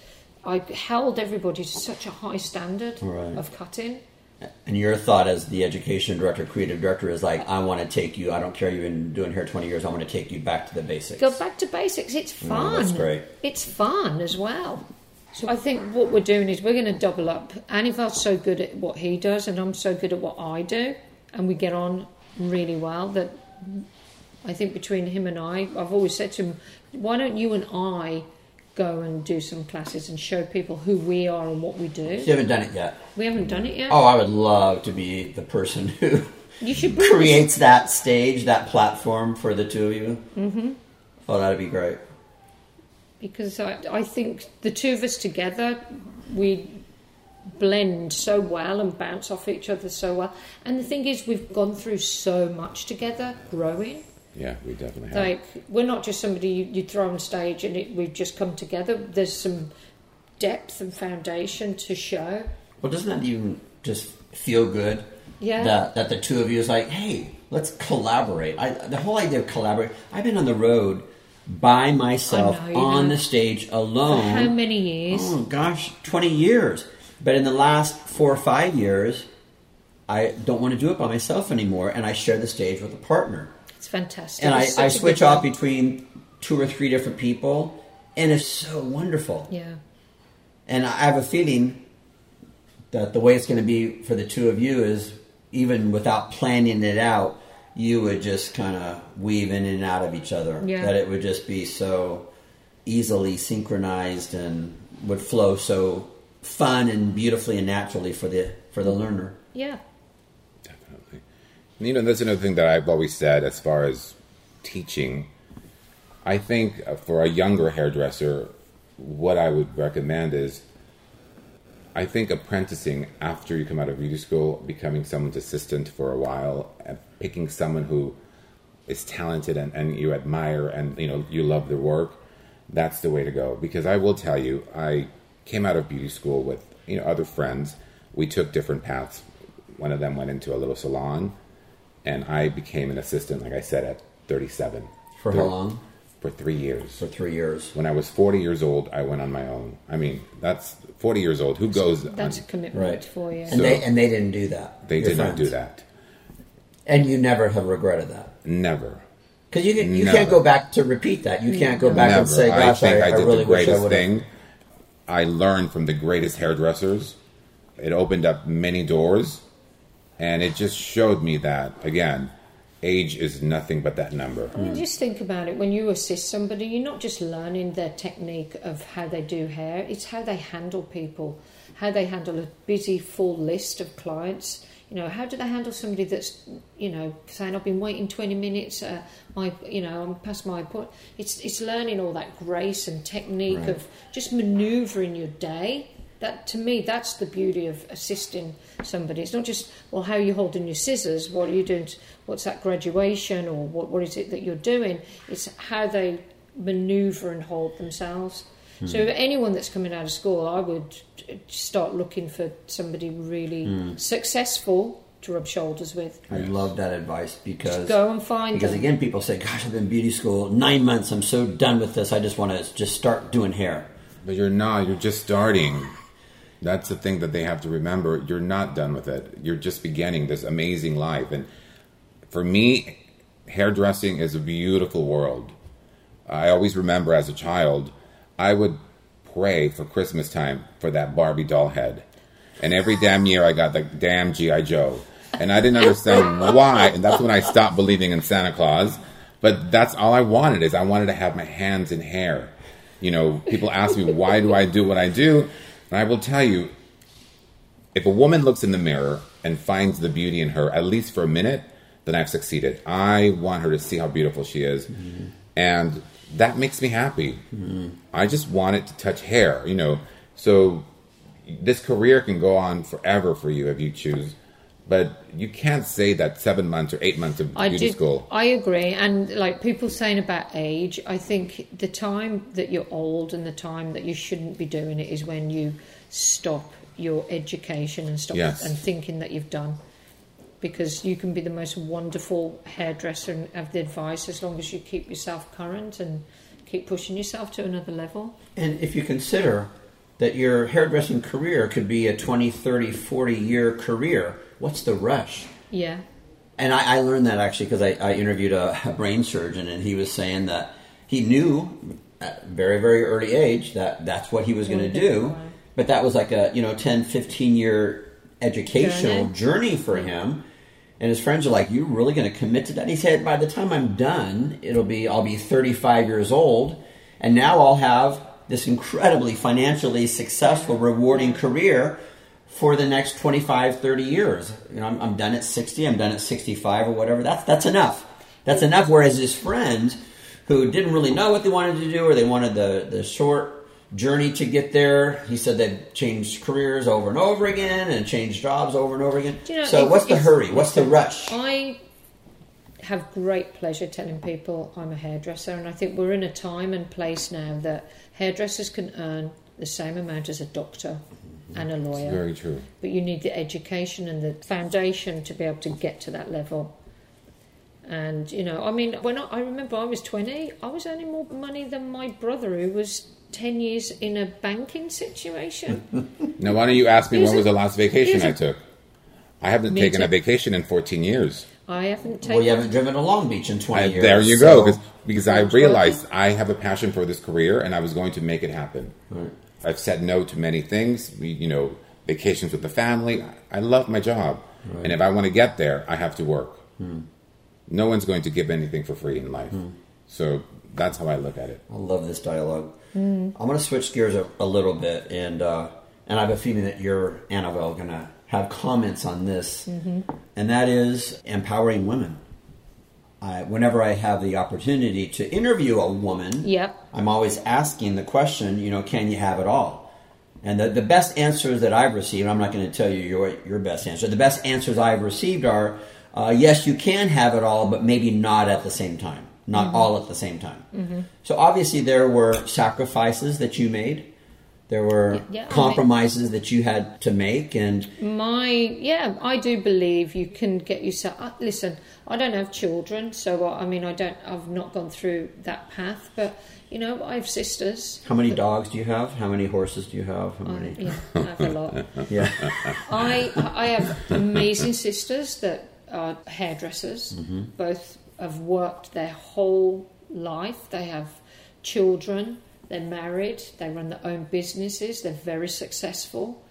Speaker 3: I held everybody to such a high standard
Speaker 1: Right.
Speaker 3: of cutting.
Speaker 1: And your thought as the education director, creative director, is like, I want to take you. I don't care you've been doing hair twenty years. I want to take you back to the basics.
Speaker 3: Go back to basics. It's mm, fun.
Speaker 1: that's great.
Speaker 3: It's fun as well. So I think what we're doing is we're going to double up. Anival's so good at what he does, and I'm so good at what I do, and we get on really well. That I think between him and I, I've always said to him, "Why don't you and I go and do some classes and show people who we are and what we do?"
Speaker 1: You haven't done it yet.
Speaker 3: We haven't done it yet.
Speaker 1: Oh, I would love to be the person who
Speaker 3: you should bring us-
Speaker 1: creates that stage, that platform for the two of you. Mm-hmm. Oh, that'd be great.
Speaker 3: because I, I think the two of us together, we blend so well and bounce off each other so well. And the thing is, we've gone through so much together, growing.
Speaker 2: Yeah, we definitely have.
Speaker 3: Like we're not just somebody you, you throw on stage and it, we've just come together. There's some depth and foundation to show.
Speaker 1: Well, doesn't that even just feel good?
Speaker 3: Yeah.
Speaker 1: That that the two of you is like, hey, let's collaborate. I, the whole idea of collaborate. I've been on the road by myself
Speaker 3: know,
Speaker 1: on
Speaker 3: have.
Speaker 1: the stage
Speaker 3: For
Speaker 1: alone.
Speaker 3: how many years?
Speaker 1: Oh gosh, twenty years. But in the last four or five years, I don't want to do it by myself anymore, and I share the stage with a partner.
Speaker 3: It's fantastic.
Speaker 1: And I,
Speaker 3: It's
Speaker 1: I
Speaker 3: a
Speaker 1: switch off between two or three different people, and it's so wonderful.
Speaker 3: Yeah.
Speaker 1: And I have a feeling that the way it's going to be for the two of you is even without planning it out, you would just kind of weave in and out of each other.
Speaker 3: Yeah.
Speaker 1: That it would just be so easily synchronized and would flow so fun and beautifully and naturally for the for the learner.
Speaker 3: Yeah.
Speaker 2: You know, that's another thing that I've always said as far as teaching. I think for a younger hairdresser, what I would recommend is I think apprenticing after you come out of beauty school, becoming someone's assistant for a while, and picking someone who is talented and, and you admire and you know you love their work, that's the way to go. Because I will tell you, I came out of beauty school with you know other friends. We took different paths. One of them went into a little salon, and I became an assistant, like I said, at 37.
Speaker 1: For how long?
Speaker 2: For three years.
Speaker 1: For three years.
Speaker 2: When I was 40 years old, I went on my own. I mean, that's 40 years old. Who goes?
Speaker 3: That's a commitment
Speaker 1: Right.
Speaker 3: for you.
Speaker 1: And
Speaker 2: So-
Speaker 1: they and they didn't do that.
Speaker 2: they
Speaker 1: your
Speaker 2: did not do that.
Speaker 1: And you never have regretted that.
Speaker 2: Never.
Speaker 1: Because you, can, you
Speaker 2: Never.
Speaker 1: can't go back to repeat that. You can't go back
Speaker 2: Never.
Speaker 1: and say,
Speaker 2: I
Speaker 1: "Gosh,
Speaker 2: think
Speaker 1: I,
Speaker 2: I,
Speaker 1: I
Speaker 2: did
Speaker 1: really
Speaker 2: the
Speaker 1: wish I
Speaker 2: greatest thing. I learned from the greatest hairdressers. It opened up many doors, and it just showed me that again, age is nothing but that number.
Speaker 3: I mean, just think about it. When you assist somebody, you're not just learning their technique of how they do hair, it's how they handle people, how they handle a busy, full list of clients. You know, how do they handle somebody that's, you know, saying, I've been waiting 20 minutes, uh, my, you know, I'm past my point. It's, it's learning all that grace and technique
Speaker 1: Right.
Speaker 3: of just manoeuvring your day. That to me, that's the beauty of assisting somebody. It's not just well, how are you holding your scissors? What are you doing? t- What's that graduation, or what what is it that you're doing? It's how they manoeuvre and hold themselves. Hmm. So anyone that's coming out of school, I would start looking for somebody really hmm. successful to rub shoulders with.
Speaker 1: I love that advice because
Speaker 3: Go and find
Speaker 1: because
Speaker 3: them.
Speaker 1: again, people say, "Gosh, I've been beauty school nine months. I'm so done with this. I just want to just start doing hair."
Speaker 2: But you're not. You're just starting. That's the thing that they have to remember. You're not done with it. You're just beginning this amazing life. And for me, hairdressing is a beautiful world. I always remember as a child, I would pray for Christmas time for that Barbie doll head. And every damn year I got the damn G.I. Joe. And I didn't understand why. And that's when I stopped believing in Santa Claus. But that's all I wanted is I wanted to have my hands in hair. You know, people ask me, why do I do what I do? And I will tell you, if a woman looks in the mirror and finds the beauty in her, at least for a minute, then I've succeeded. I want her to see how beautiful she is. And that makes me happy. I just want it to touch hair, you know. So this career can go on forever for you if you choose. But you can't say that seven months or eight months of
Speaker 3: I
Speaker 2: beauty
Speaker 3: did,
Speaker 2: school.
Speaker 3: I agree, and like people saying about age, I think the time that you're old and the time that you shouldn't be doing it is when you stop your education and stop
Speaker 2: Yes.
Speaker 3: and thinking that you've done. Because you can be the most wonderful hairdresser and have the advice as long as you keep yourself current and keep pushing yourself to another level.
Speaker 1: And if you consider that your hairdressing career could be a 20, 30, 40 year career, what's the rush?
Speaker 3: Yeah,
Speaker 1: And I, I learned that actually because I, I interviewed a, a brain surgeon, and he was saying that he knew at a very, very early age that that's what he was going to do. But that was like a you know 10, 15 year educational
Speaker 3: Journey.
Speaker 1: journey for him. And his friends are like, "You're really going to commit to that?" He said, "By the time I'm done, it'll be I'll be 35 years old, and now I'll have this incredibly financially successful, rewarding career for the next 25, 30 years. You know, I'm, I'm done at 60, I'm done at 65 or whatever. That's that's enough. That's enough. Whereas his friend, who didn't really know what they wanted to do, or they wanted the the short journey to get there, he said they've changed careers over and over again and changed jobs over and over again.
Speaker 3: You know,
Speaker 1: so what's the hurry? What's the rush?
Speaker 3: I have great pleasure telling people I'm a hairdresser, and I think we're in a time and place now that hairdressers can earn the same amount as a doctor and a
Speaker 2: It's
Speaker 3: lawyer,
Speaker 2: very true.
Speaker 3: but you need the education and the foundation to be able to get to that level. And you know, I mean, when I, I remember I was 20, I was earning more money than my brother, who was 10 years in a banking situation.
Speaker 2: Now, why don't you ask me
Speaker 3: Here's
Speaker 2: when was the last vacation I took? I haven't
Speaker 3: Me
Speaker 2: taken a vacation in 14 years.
Speaker 3: I haven't taken.
Speaker 1: Well, you haven't driven to Long Beach in 20
Speaker 2: I,
Speaker 1: years.
Speaker 2: there you
Speaker 1: so-
Speaker 2: go. Because, because I
Speaker 3: Sounds
Speaker 2: realized I have a passion for this career and I was going to make it happen.
Speaker 1: Right.
Speaker 2: I've said no to many things, you know, vacations with the family. I love my job. And if I want to get there, I have to work. Hmm. No one's going to give anything for free in life. Hmm. So that's how I look at it.
Speaker 1: I love this dialogue. Hmm. I'm going to switch gears a, a little bit, and uh, and I have a feeling that you're Annabelle going to have comments on this, mm-hmm. and that is empowering women. I, whenever I have the opportunity to interview a woman,
Speaker 3: Yep.
Speaker 1: I'm always asking the question, you know, can you have it all? And the, the best answers that I've received, I'm not going to tell you your, your best answer. The best answers I've received are, uh, yes, you can have it all, but maybe not at the same time. Not all at the same time. So obviously there were sacrifices that you made. There were
Speaker 3: Yeah, I mean-
Speaker 1: compromises that you had to make. And
Speaker 3: My yeah, I do believe you can get yourself. Uh, listen, I don't have children, so uh, I mean, I don't. I've not gone through that path, but you know, I have sisters.
Speaker 1: how many dogs do you have? How many horses do you have? How
Speaker 3: I,
Speaker 1: many?
Speaker 3: yeah, I have a lot.
Speaker 1: Yeah.
Speaker 3: I I have amazing sisters that are hairdressers,
Speaker 1: Mm-hmm.
Speaker 3: both have worked their whole life. They have children. They're married. They run their own businesses. They're very successful.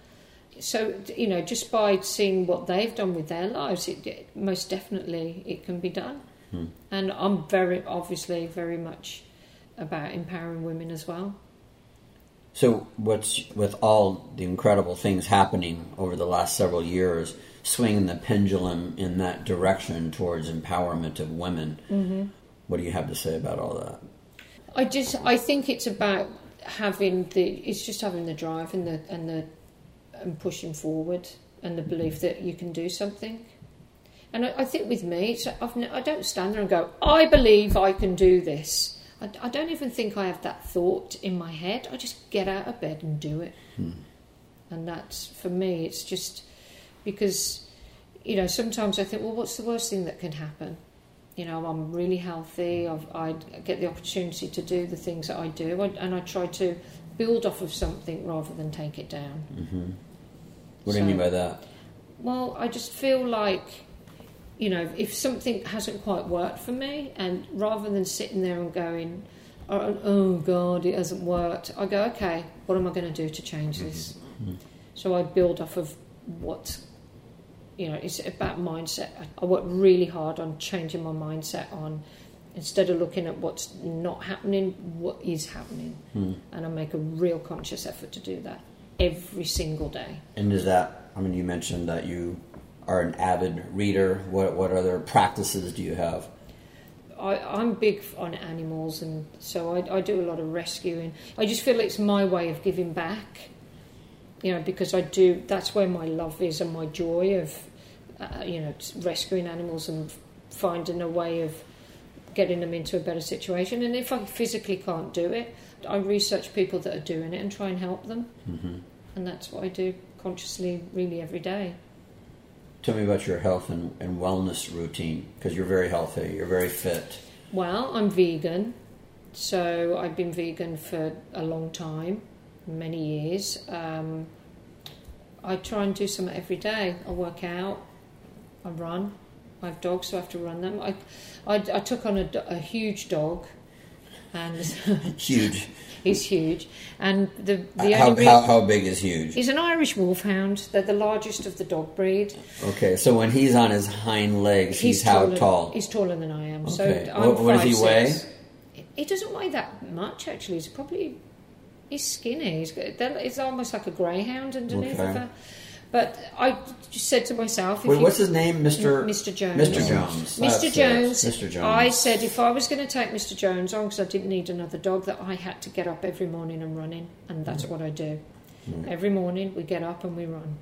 Speaker 3: So you know, just by seeing what they've done with their lives, it, it most definitely it can be done.
Speaker 1: Hmm.
Speaker 3: And I'm very obviously very much about empowering women as well.
Speaker 1: So, what's with all the incredible things happening over the last several years, swinging the pendulum in that direction towards empowerment of women?
Speaker 3: Mm-hmm.
Speaker 1: What do you have to say about all that?
Speaker 3: I just I think it's about having the it's just having the drive and the and the and pushing forward and the belief that you can do something. And I, I think with me, it's, I've, I don't stand there and go, I believe I can do this. I, I don't even think I have that thought in my head. I just get out of bed and do it. Hmm. And that's, for me, it's just because, you know, sometimes I think, well, what's the worst thing that can happen? You know, I'm really healthy. I've, I get the opportunity to do the things that I do, and I try to build off of something rather than take it down.
Speaker 1: hmm What do you mean by that?
Speaker 3: Well, I just feel like, you know, if something hasn't quite worked for me, and rather than sitting there and going, oh, oh God, it hasn't worked, I go, okay, what am I going to do to change this? So I build off of what, you know, it's about mindset. I, work really hard on changing my mindset on, instead of looking at what's not happening, what is happening.
Speaker 1: Hmm.
Speaker 3: And I make a real conscious effort to do that every single day.
Speaker 1: And is that? I mean, you mentioned that you are an avid reader. What what other practices do you have?
Speaker 3: I, I'm big on animals, and so I, I do a lot of rescuing. I just feel it's my way of giving back, you know, because I do. That's where my love is and my joy of, uh, you know, rescuing animals and finding a way of getting them into a better situation. And if I physically can't do it, I research people that are doing it and try and help them,
Speaker 1: hmm
Speaker 3: and that's what I do consciously, really every day.
Speaker 1: Tell me about your health and, and wellness routine because you're very healthy. You're very fit.
Speaker 3: Well, I'm vegan, so I've been vegan for a long time, many years. Um, I try and do something every day. I work out, I run. I have dogs, so I have to run them. I, I, I took on a, a huge dog, and
Speaker 1: Huge.
Speaker 3: he's huge. And the the
Speaker 1: how,
Speaker 3: only
Speaker 1: how how big is huge?
Speaker 3: he's an Irish Wolfhound. They're the largest of the dog breed.
Speaker 1: Okay, so when he's on his hind legs, he's, how
Speaker 3: taller,
Speaker 1: tall?
Speaker 3: He's taller than I am.
Speaker 1: Okay.
Speaker 3: So I'm
Speaker 1: What- what does he
Speaker 3: 5'6".
Speaker 1: weigh?
Speaker 3: He doesn't weigh that much actually. He's probably he's skinny. He's it's almost like a greyhound underneath
Speaker 1: Okay.
Speaker 3: Of her. But I just said to myself, if
Speaker 1: Wait,
Speaker 3: you,
Speaker 1: what's his name, Mister
Speaker 3: Mr. Jones.
Speaker 1: Mr. Jones.
Speaker 3: Mr. Jones,
Speaker 1: Mr. Jones.
Speaker 3: I said if I was going to take Mr. Jones on because I didn't need another dog, that I had to get up every morning and run in, and that's
Speaker 1: Mm.
Speaker 3: what I do.
Speaker 1: Mm.
Speaker 3: Every morning we get up and we run.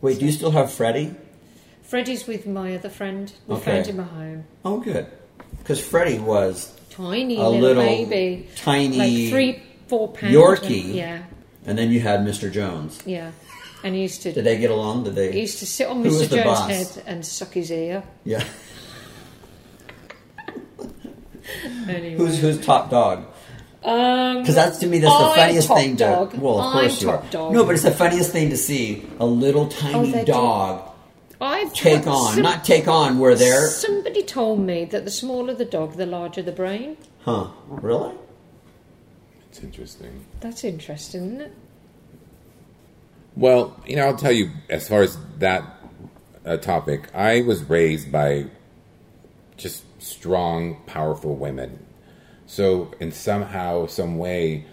Speaker 1: Wait, do you still have Freddie?
Speaker 3: Freddie's with my other friend. We
Speaker 1: Okay.
Speaker 3: found him a home.
Speaker 1: Oh, good. Because Freddie was
Speaker 3: Tiny
Speaker 1: a
Speaker 3: little,
Speaker 1: little
Speaker 3: baby,
Speaker 1: tiny
Speaker 3: like three, four pounds.
Speaker 1: Yorkie.
Speaker 3: Yeah,
Speaker 1: And then you had Mr. Jones.
Speaker 3: yeah. And he used to
Speaker 1: Did they get along? Did they?
Speaker 3: He used to sit on
Speaker 1: Who
Speaker 3: Mr. Jones'
Speaker 1: boss?
Speaker 3: head and suck his ear.
Speaker 1: Yeah.
Speaker 3: Anyway.
Speaker 1: Who's who's top dog?
Speaker 3: Um,
Speaker 1: Because that's to me that's the
Speaker 3: I'm
Speaker 1: funniest thing to.
Speaker 3: dog.
Speaker 1: Well, of
Speaker 3: I'm
Speaker 1: course you are.
Speaker 3: dog.
Speaker 1: No, but it's the funniest thing to see a little tiny
Speaker 3: they do.
Speaker 1: dog
Speaker 3: I've
Speaker 1: take on,
Speaker 3: some-
Speaker 1: not take on. Where they're,
Speaker 3: Somebody told me that the smaller the dog, the larger the brain.
Speaker 1: huh? Really?
Speaker 2: It's interesting.
Speaker 3: That's interesting, isn't it?
Speaker 2: Well, you know, I'll tell you, as far as that uh, topic, I was raised by just strong, powerful women. So, in somehow, some way,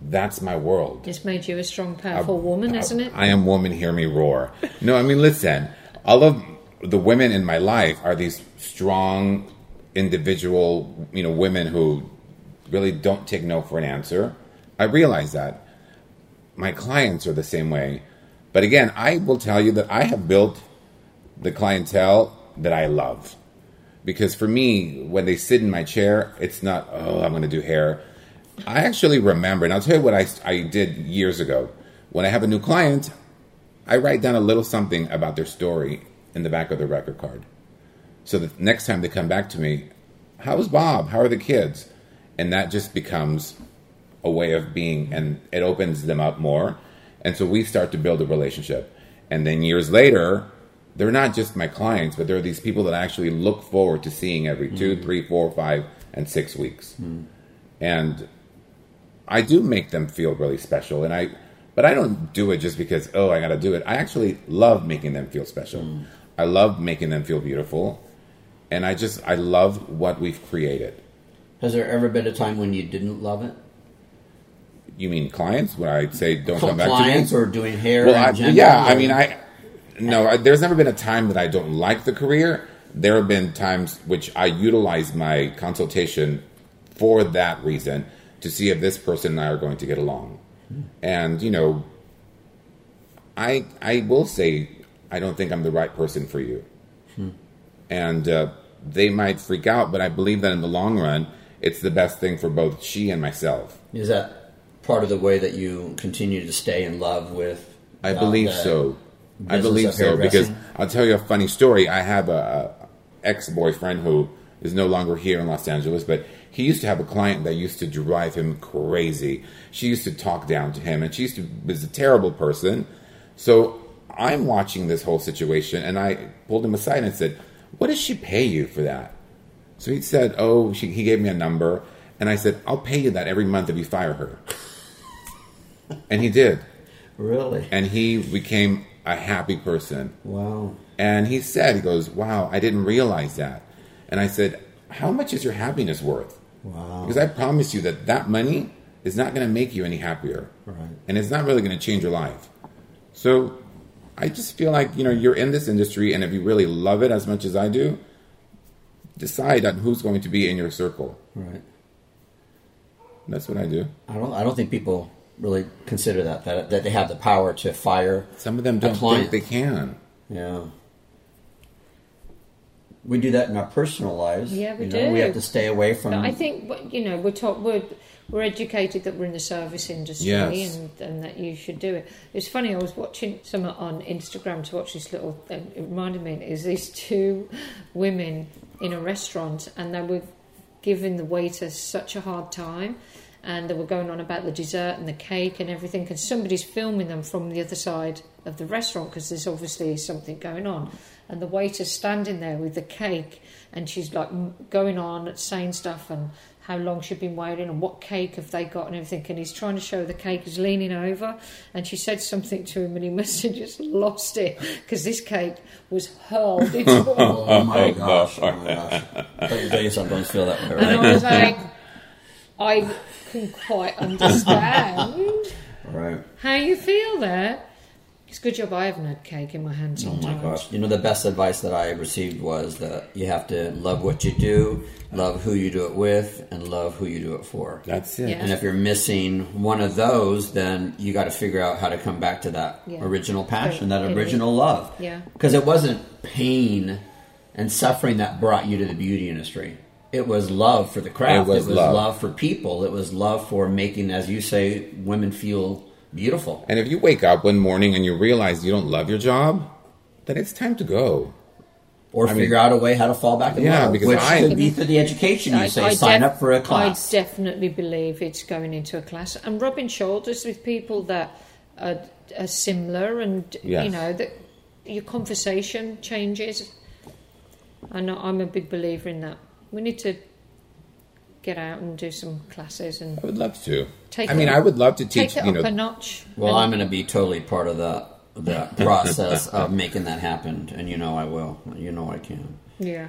Speaker 2: that's my world.
Speaker 3: It's made you a strong, powerful woman, isn't it?
Speaker 2: I am woman, hear me roar. No, I mean, listen, all of the women in my life are these strong, individual, you know, women who really don't take no for an answer. I realize that. My clients are the same way. But again, I will tell you that I have built the clientele that I love. Because for me, when they sit in my chair, it's not, oh, I'm going to do hair. I actually remember, and I'll tell you what I, I did years ago. When I have a new client, I write down a little something about their story in the back of the record card. So that next time they come back to me, how's Bob? How are the kids? And that just becomes a way of being, and it opens them up more. And so we start to build a relationship. And then years later, they're not just my clients, but they're these people that I actually look forward to seeing every two, mm. three, four, five, and six weeks. Mm. And I do make them feel really special. And I, but I don't do it just because, oh, I got to do it. I actually love making them feel special. Mm. I love making them feel beautiful. And I just, I love what we've created.
Speaker 1: Has there ever been a time when you didn't love it?
Speaker 2: You mean clients? When I say don't come back
Speaker 1: clients
Speaker 2: to me?
Speaker 1: or doing hair?
Speaker 2: Well, I, yeah, I mean, I no, I, there's never been a time that I don't like the career. There have been times which I utilize my consultation for that reason to see if this person and I are going to get along. And you know, I I will say I don't think I'm the right person for you, and uh, they might freak out, but I believe that in the long run, it's the best thing for both she and myself.
Speaker 1: Is that part of the way that you continue to stay in love with?
Speaker 2: I believe so. I believe so because? I'll tell you a funny story. I have a, a ex boyfriend who is no longer here in Los Angeles, but he used to have a client that used to drive him crazy. She used to talk down to him, and she used to was a terrible person. So I'm watching this whole situation, and I pulled him aside and said, "What does she pay you for that?" So he said, "Oh, she, he gave me a number." And I said, I'll pay you that every month if you fire her. And he did.
Speaker 1: Really?
Speaker 2: And he became a happy person.
Speaker 1: Wow.
Speaker 2: And he said, he goes, wow, I didn't realize that. And I said, how much is your happiness worth?
Speaker 1: Wow.
Speaker 2: Because I promise you that that money is not going to make you any happier.
Speaker 1: Right.
Speaker 2: And it's not really going to change your life. So I just feel like, you know, you're in this industry and if you really love it as much as I do, decide on who's going to be in your circle.
Speaker 1: Right.
Speaker 2: That's what I do.
Speaker 1: I don't. I don't think people really consider that that that they have the power to fire.
Speaker 2: Some of them don't think they can.
Speaker 1: Yeah. We do that in our personal lives.
Speaker 3: Yeah, we
Speaker 1: you know, We have to stay away from.
Speaker 3: But I think you know we're taught we're we're educated that we're in the service industry
Speaker 2: Yes.
Speaker 3: and, and that you should do it. It's funny. I was watching someone on Instagram to watch this little. thing. It reminded me is these two women in a restaurant and they were giving the waiter such a hard time. And they were going on about the dessert and the cake and everything, and somebody's filming them from the other side of the restaurant because there's obviously something going on. And the waiter's standing there with the cake, and she's like going on saying stuff and how long she'd been waiting and what cake have they got and everything. And he's trying to show the cake. He's leaning over, and she said something to him, and he must have just lost it because this cake was hurled into him.
Speaker 1: Oh my oh, gosh! Oh my gosh! I thought you say you sometimes feel that way,
Speaker 3: And I was like, I can quite understand
Speaker 1: right.
Speaker 3: how you feel there. It's a good job I haven't had cake in my hands.
Speaker 1: Oh my gosh! You know the best advice that I received was that you have to love what you do, love who you do it with, and love who you do it for.
Speaker 2: That's it.
Speaker 3: Yeah.
Speaker 1: And if you're missing one of those, then you got to figure out how to come back to that
Speaker 3: Yeah.
Speaker 1: original passion, that
Speaker 3: It is.
Speaker 1: original love.
Speaker 3: Yeah.
Speaker 1: Because it wasn't pain and suffering that brought you to the beauty industry. It was love for the craft.
Speaker 2: It was love.
Speaker 1: love for people. It was love for making, as you say, women feel beautiful.
Speaker 2: And if you wake up one morning and you realize you don't love your job, then it's time to go.
Speaker 1: Or
Speaker 2: I mean-
Speaker 1: figure out a way how to fall back in
Speaker 2: Yeah,
Speaker 1: love.
Speaker 2: because
Speaker 1: which
Speaker 2: I-
Speaker 1: could be through the education you
Speaker 3: I-
Speaker 1: say.
Speaker 3: I
Speaker 1: sign
Speaker 3: def-
Speaker 1: up for a class.
Speaker 3: I definitely believe it's going into a class and rubbing shoulders with people that are, are similar, and
Speaker 2: Yes.
Speaker 3: you know that your conversation changes. And I'm a big believer in that. We need to get out and do some classes and
Speaker 2: I would love to.
Speaker 3: Take
Speaker 2: I mean, I would love to teach.
Speaker 3: take
Speaker 2: teach.
Speaker 3: it
Speaker 2: You
Speaker 3: up a notch.
Speaker 1: well,
Speaker 3: And-
Speaker 1: I'm going to be totally part of the the process of making that happen, and you know I will. You know I can.
Speaker 3: yeah.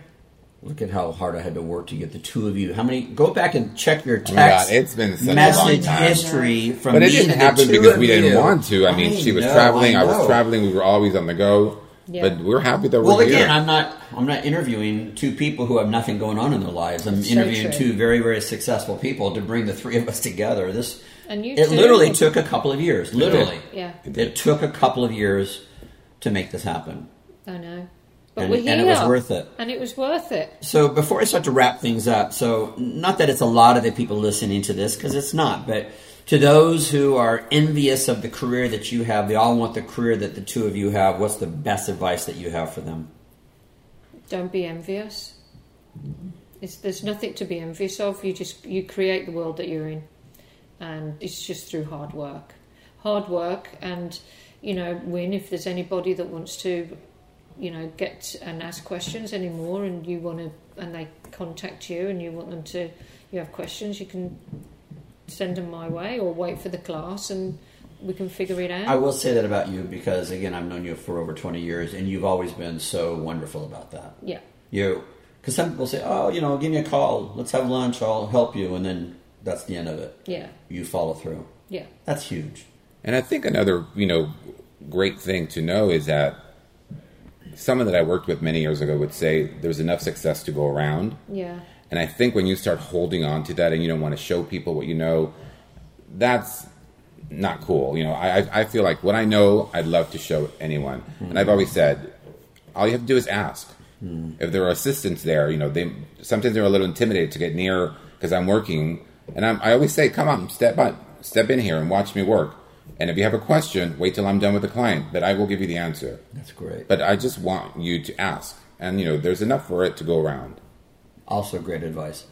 Speaker 1: Look at how hard I had to work to get the two of you. How many? Go back and check your
Speaker 2: Oh
Speaker 1: text
Speaker 2: God, it's been such a long
Speaker 1: message
Speaker 2: time.
Speaker 1: history from
Speaker 2: but it
Speaker 1: me
Speaker 2: didn't happen because we didn't
Speaker 1: you.
Speaker 2: want to. I mean, she was
Speaker 1: know,
Speaker 2: traveling. I, was traveling. We were always on the go.
Speaker 3: Yeah.
Speaker 2: But we're happy that we're
Speaker 1: Well,
Speaker 2: here.
Speaker 1: again, I'm not. I'm not interviewing two people who have nothing going on in their lives. I'm
Speaker 3: So
Speaker 1: interviewing
Speaker 3: true.
Speaker 1: two very, very successful people to bring the three of us together. This
Speaker 3: And you
Speaker 1: it
Speaker 3: too.
Speaker 1: literally took a couple of years. Literally,
Speaker 3: Yeah,
Speaker 1: it took a couple of years to make this happen,
Speaker 3: I know. But
Speaker 1: and,
Speaker 3: we're here.
Speaker 1: and it was worth it.
Speaker 3: And it was worth it.
Speaker 1: So before I start to wrap things up, so not that it's a lot of the people listening to this because it's not, but to those who are envious of the career that you have, they all want the career that the two of you have. What's the best advice that you have for them?
Speaker 3: Don't be envious. It's, there's nothing to be envious of. You just you create the world that you're in, and it's just through hard work, hard work, and you know, win. If there's anybody that wants to you know, get and ask questions anymore, and you want to, and they contact you, and you want them to, you have questions, you can send them my way, or wait for the class, and we can figure it out.
Speaker 1: I will say that about you because again, I've known you for over twenty years, and you've always been so wonderful about that.
Speaker 3: yeah,
Speaker 1: You, because some people say, "Oh, you know, give me a call, let's have lunch, I'll help you," and then that's the end of it.
Speaker 3: yeah,
Speaker 1: You follow through.
Speaker 3: yeah,
Speaker 1: That's huge.
Speaker 2: And I think another, you know, great thing to know is that someone that I worked with many years ago would say there's enough success to go around.
Speaker 3: yeah,
Speaker 2: And I think when you start holding on to that and you don't want to show people what you know, that's not cool. You know, I, I- feel like what I know, I'd love to show anyone. And I've hmm. always said, all you have to do is ask. Hmm. If there are assistants there, you know, they sometimes they're a little intimidated to get near because I'm working. And I'm, I always say, come on, step on, step in here and watch me work. And if you have a question, wait till I'm done with the client, but I will give you the answer.
Speaker 1: That's great.
Speaker 2: But I just want you to ask. And, you know, there's enough for it to go around.
Speaker 1: Also, great advice.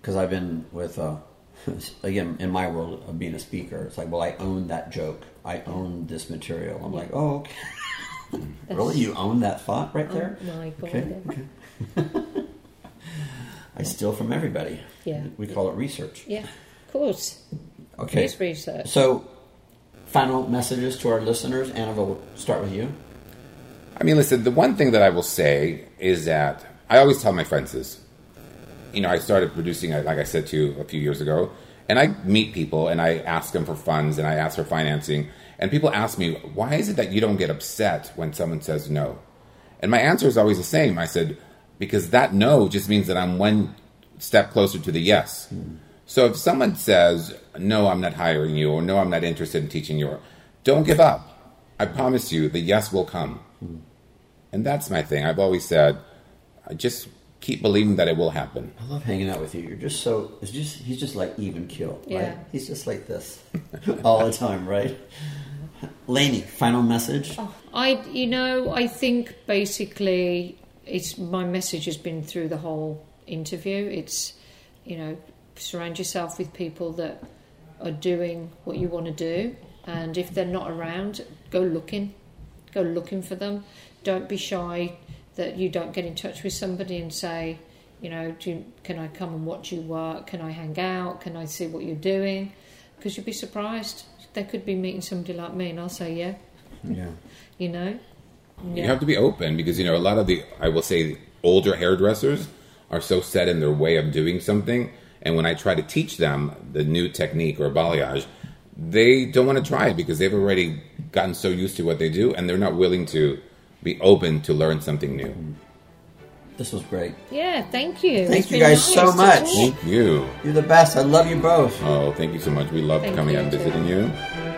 Speaker 1: Because I've been with, uh, again, in my world of being a speaker, it's like, well, I own that joke. I own this material. I'm like, oh, okay. really? You own that thought right there?
Speaker 3: Oh my God.
Speaker 1: Okay. okay. I steal from everybody.
Speaker 3: Yeah.
Speaker 1: We call it research.
Speaker 3: yeah. Of course,
Speaker 1: Okay.
Speaker 3: it's research.
Speaker 1: So, final messages to our listeners. Anna, we'll start with you.
Speaker 2: I mean, listen, the one thing that I will say is that I always tell my friends this. You know, I started producing, uh, like I said to you a few years ago, and I meet people and I ask them for funds and I ask for financing. And people ask me, why is it that you don't get upset when someone says no? And my answer is always the same. I said, because that no just means that I'm one step closer to the yes. So if someone says, no, I'm not hiring you, or no, I'm not interested in teaching you, don't give up. I promise you, the yes will come. And that's my thing. I've always said, I just keep believing that it will happen.
Speaker 1: I love hanging out with you. You're just so. It's just he's just like even kill. Right?
Speaker 3: Yeah.
Speaker 1: He's just like this all the time, right? Lainey, final message.
Speaker 3: Oh, I, you know, I think basically it's my message has been through the whole interview. It's, you know, surround yourself with people that are doing what you want to do, and if they're not around, go looking, go looking for them. Don't be shy that you don't get in touch with somebody and say, you know, do you, can I come and watch you work? Can I hang out? Can I see what you're doing? Because you'd be surprised. They could be meeting somebody like me, and I'll say, yeah,
Speaker 1: Yeah.
Speaker 3: you know.
Speaker 2: You have to be open because, you know, a lot of the, I will say, older hairdressers are so set in their way of doing something. And when I try to teach them the new technique or balayage, they don't want to try it because they've already gotten so used to what they do and they're not willing to be open to learn something new.
Speaker 1: This was great.
Speaker 3: Yeah, thank you.
Speaker 1: Thank
Speaker 3: It's
Speaker 1: you
Speaker 3: been
Speaker 1: guys
Speaker 3: nice
Speaker 1: so
Speaker 3: to
Speaker 1: much.
Speaker 3: talk.
Speaker 2: Thank you.
Speaker 1: You're the best. I love you both.
Speaker 2: Oh, thank you so much. We love
Speaker 3: Thank
Speaker 2: coming
Speaker 3: you
Speaker 2: out and
Speaker 3: too.
Speaker 2: visiting you.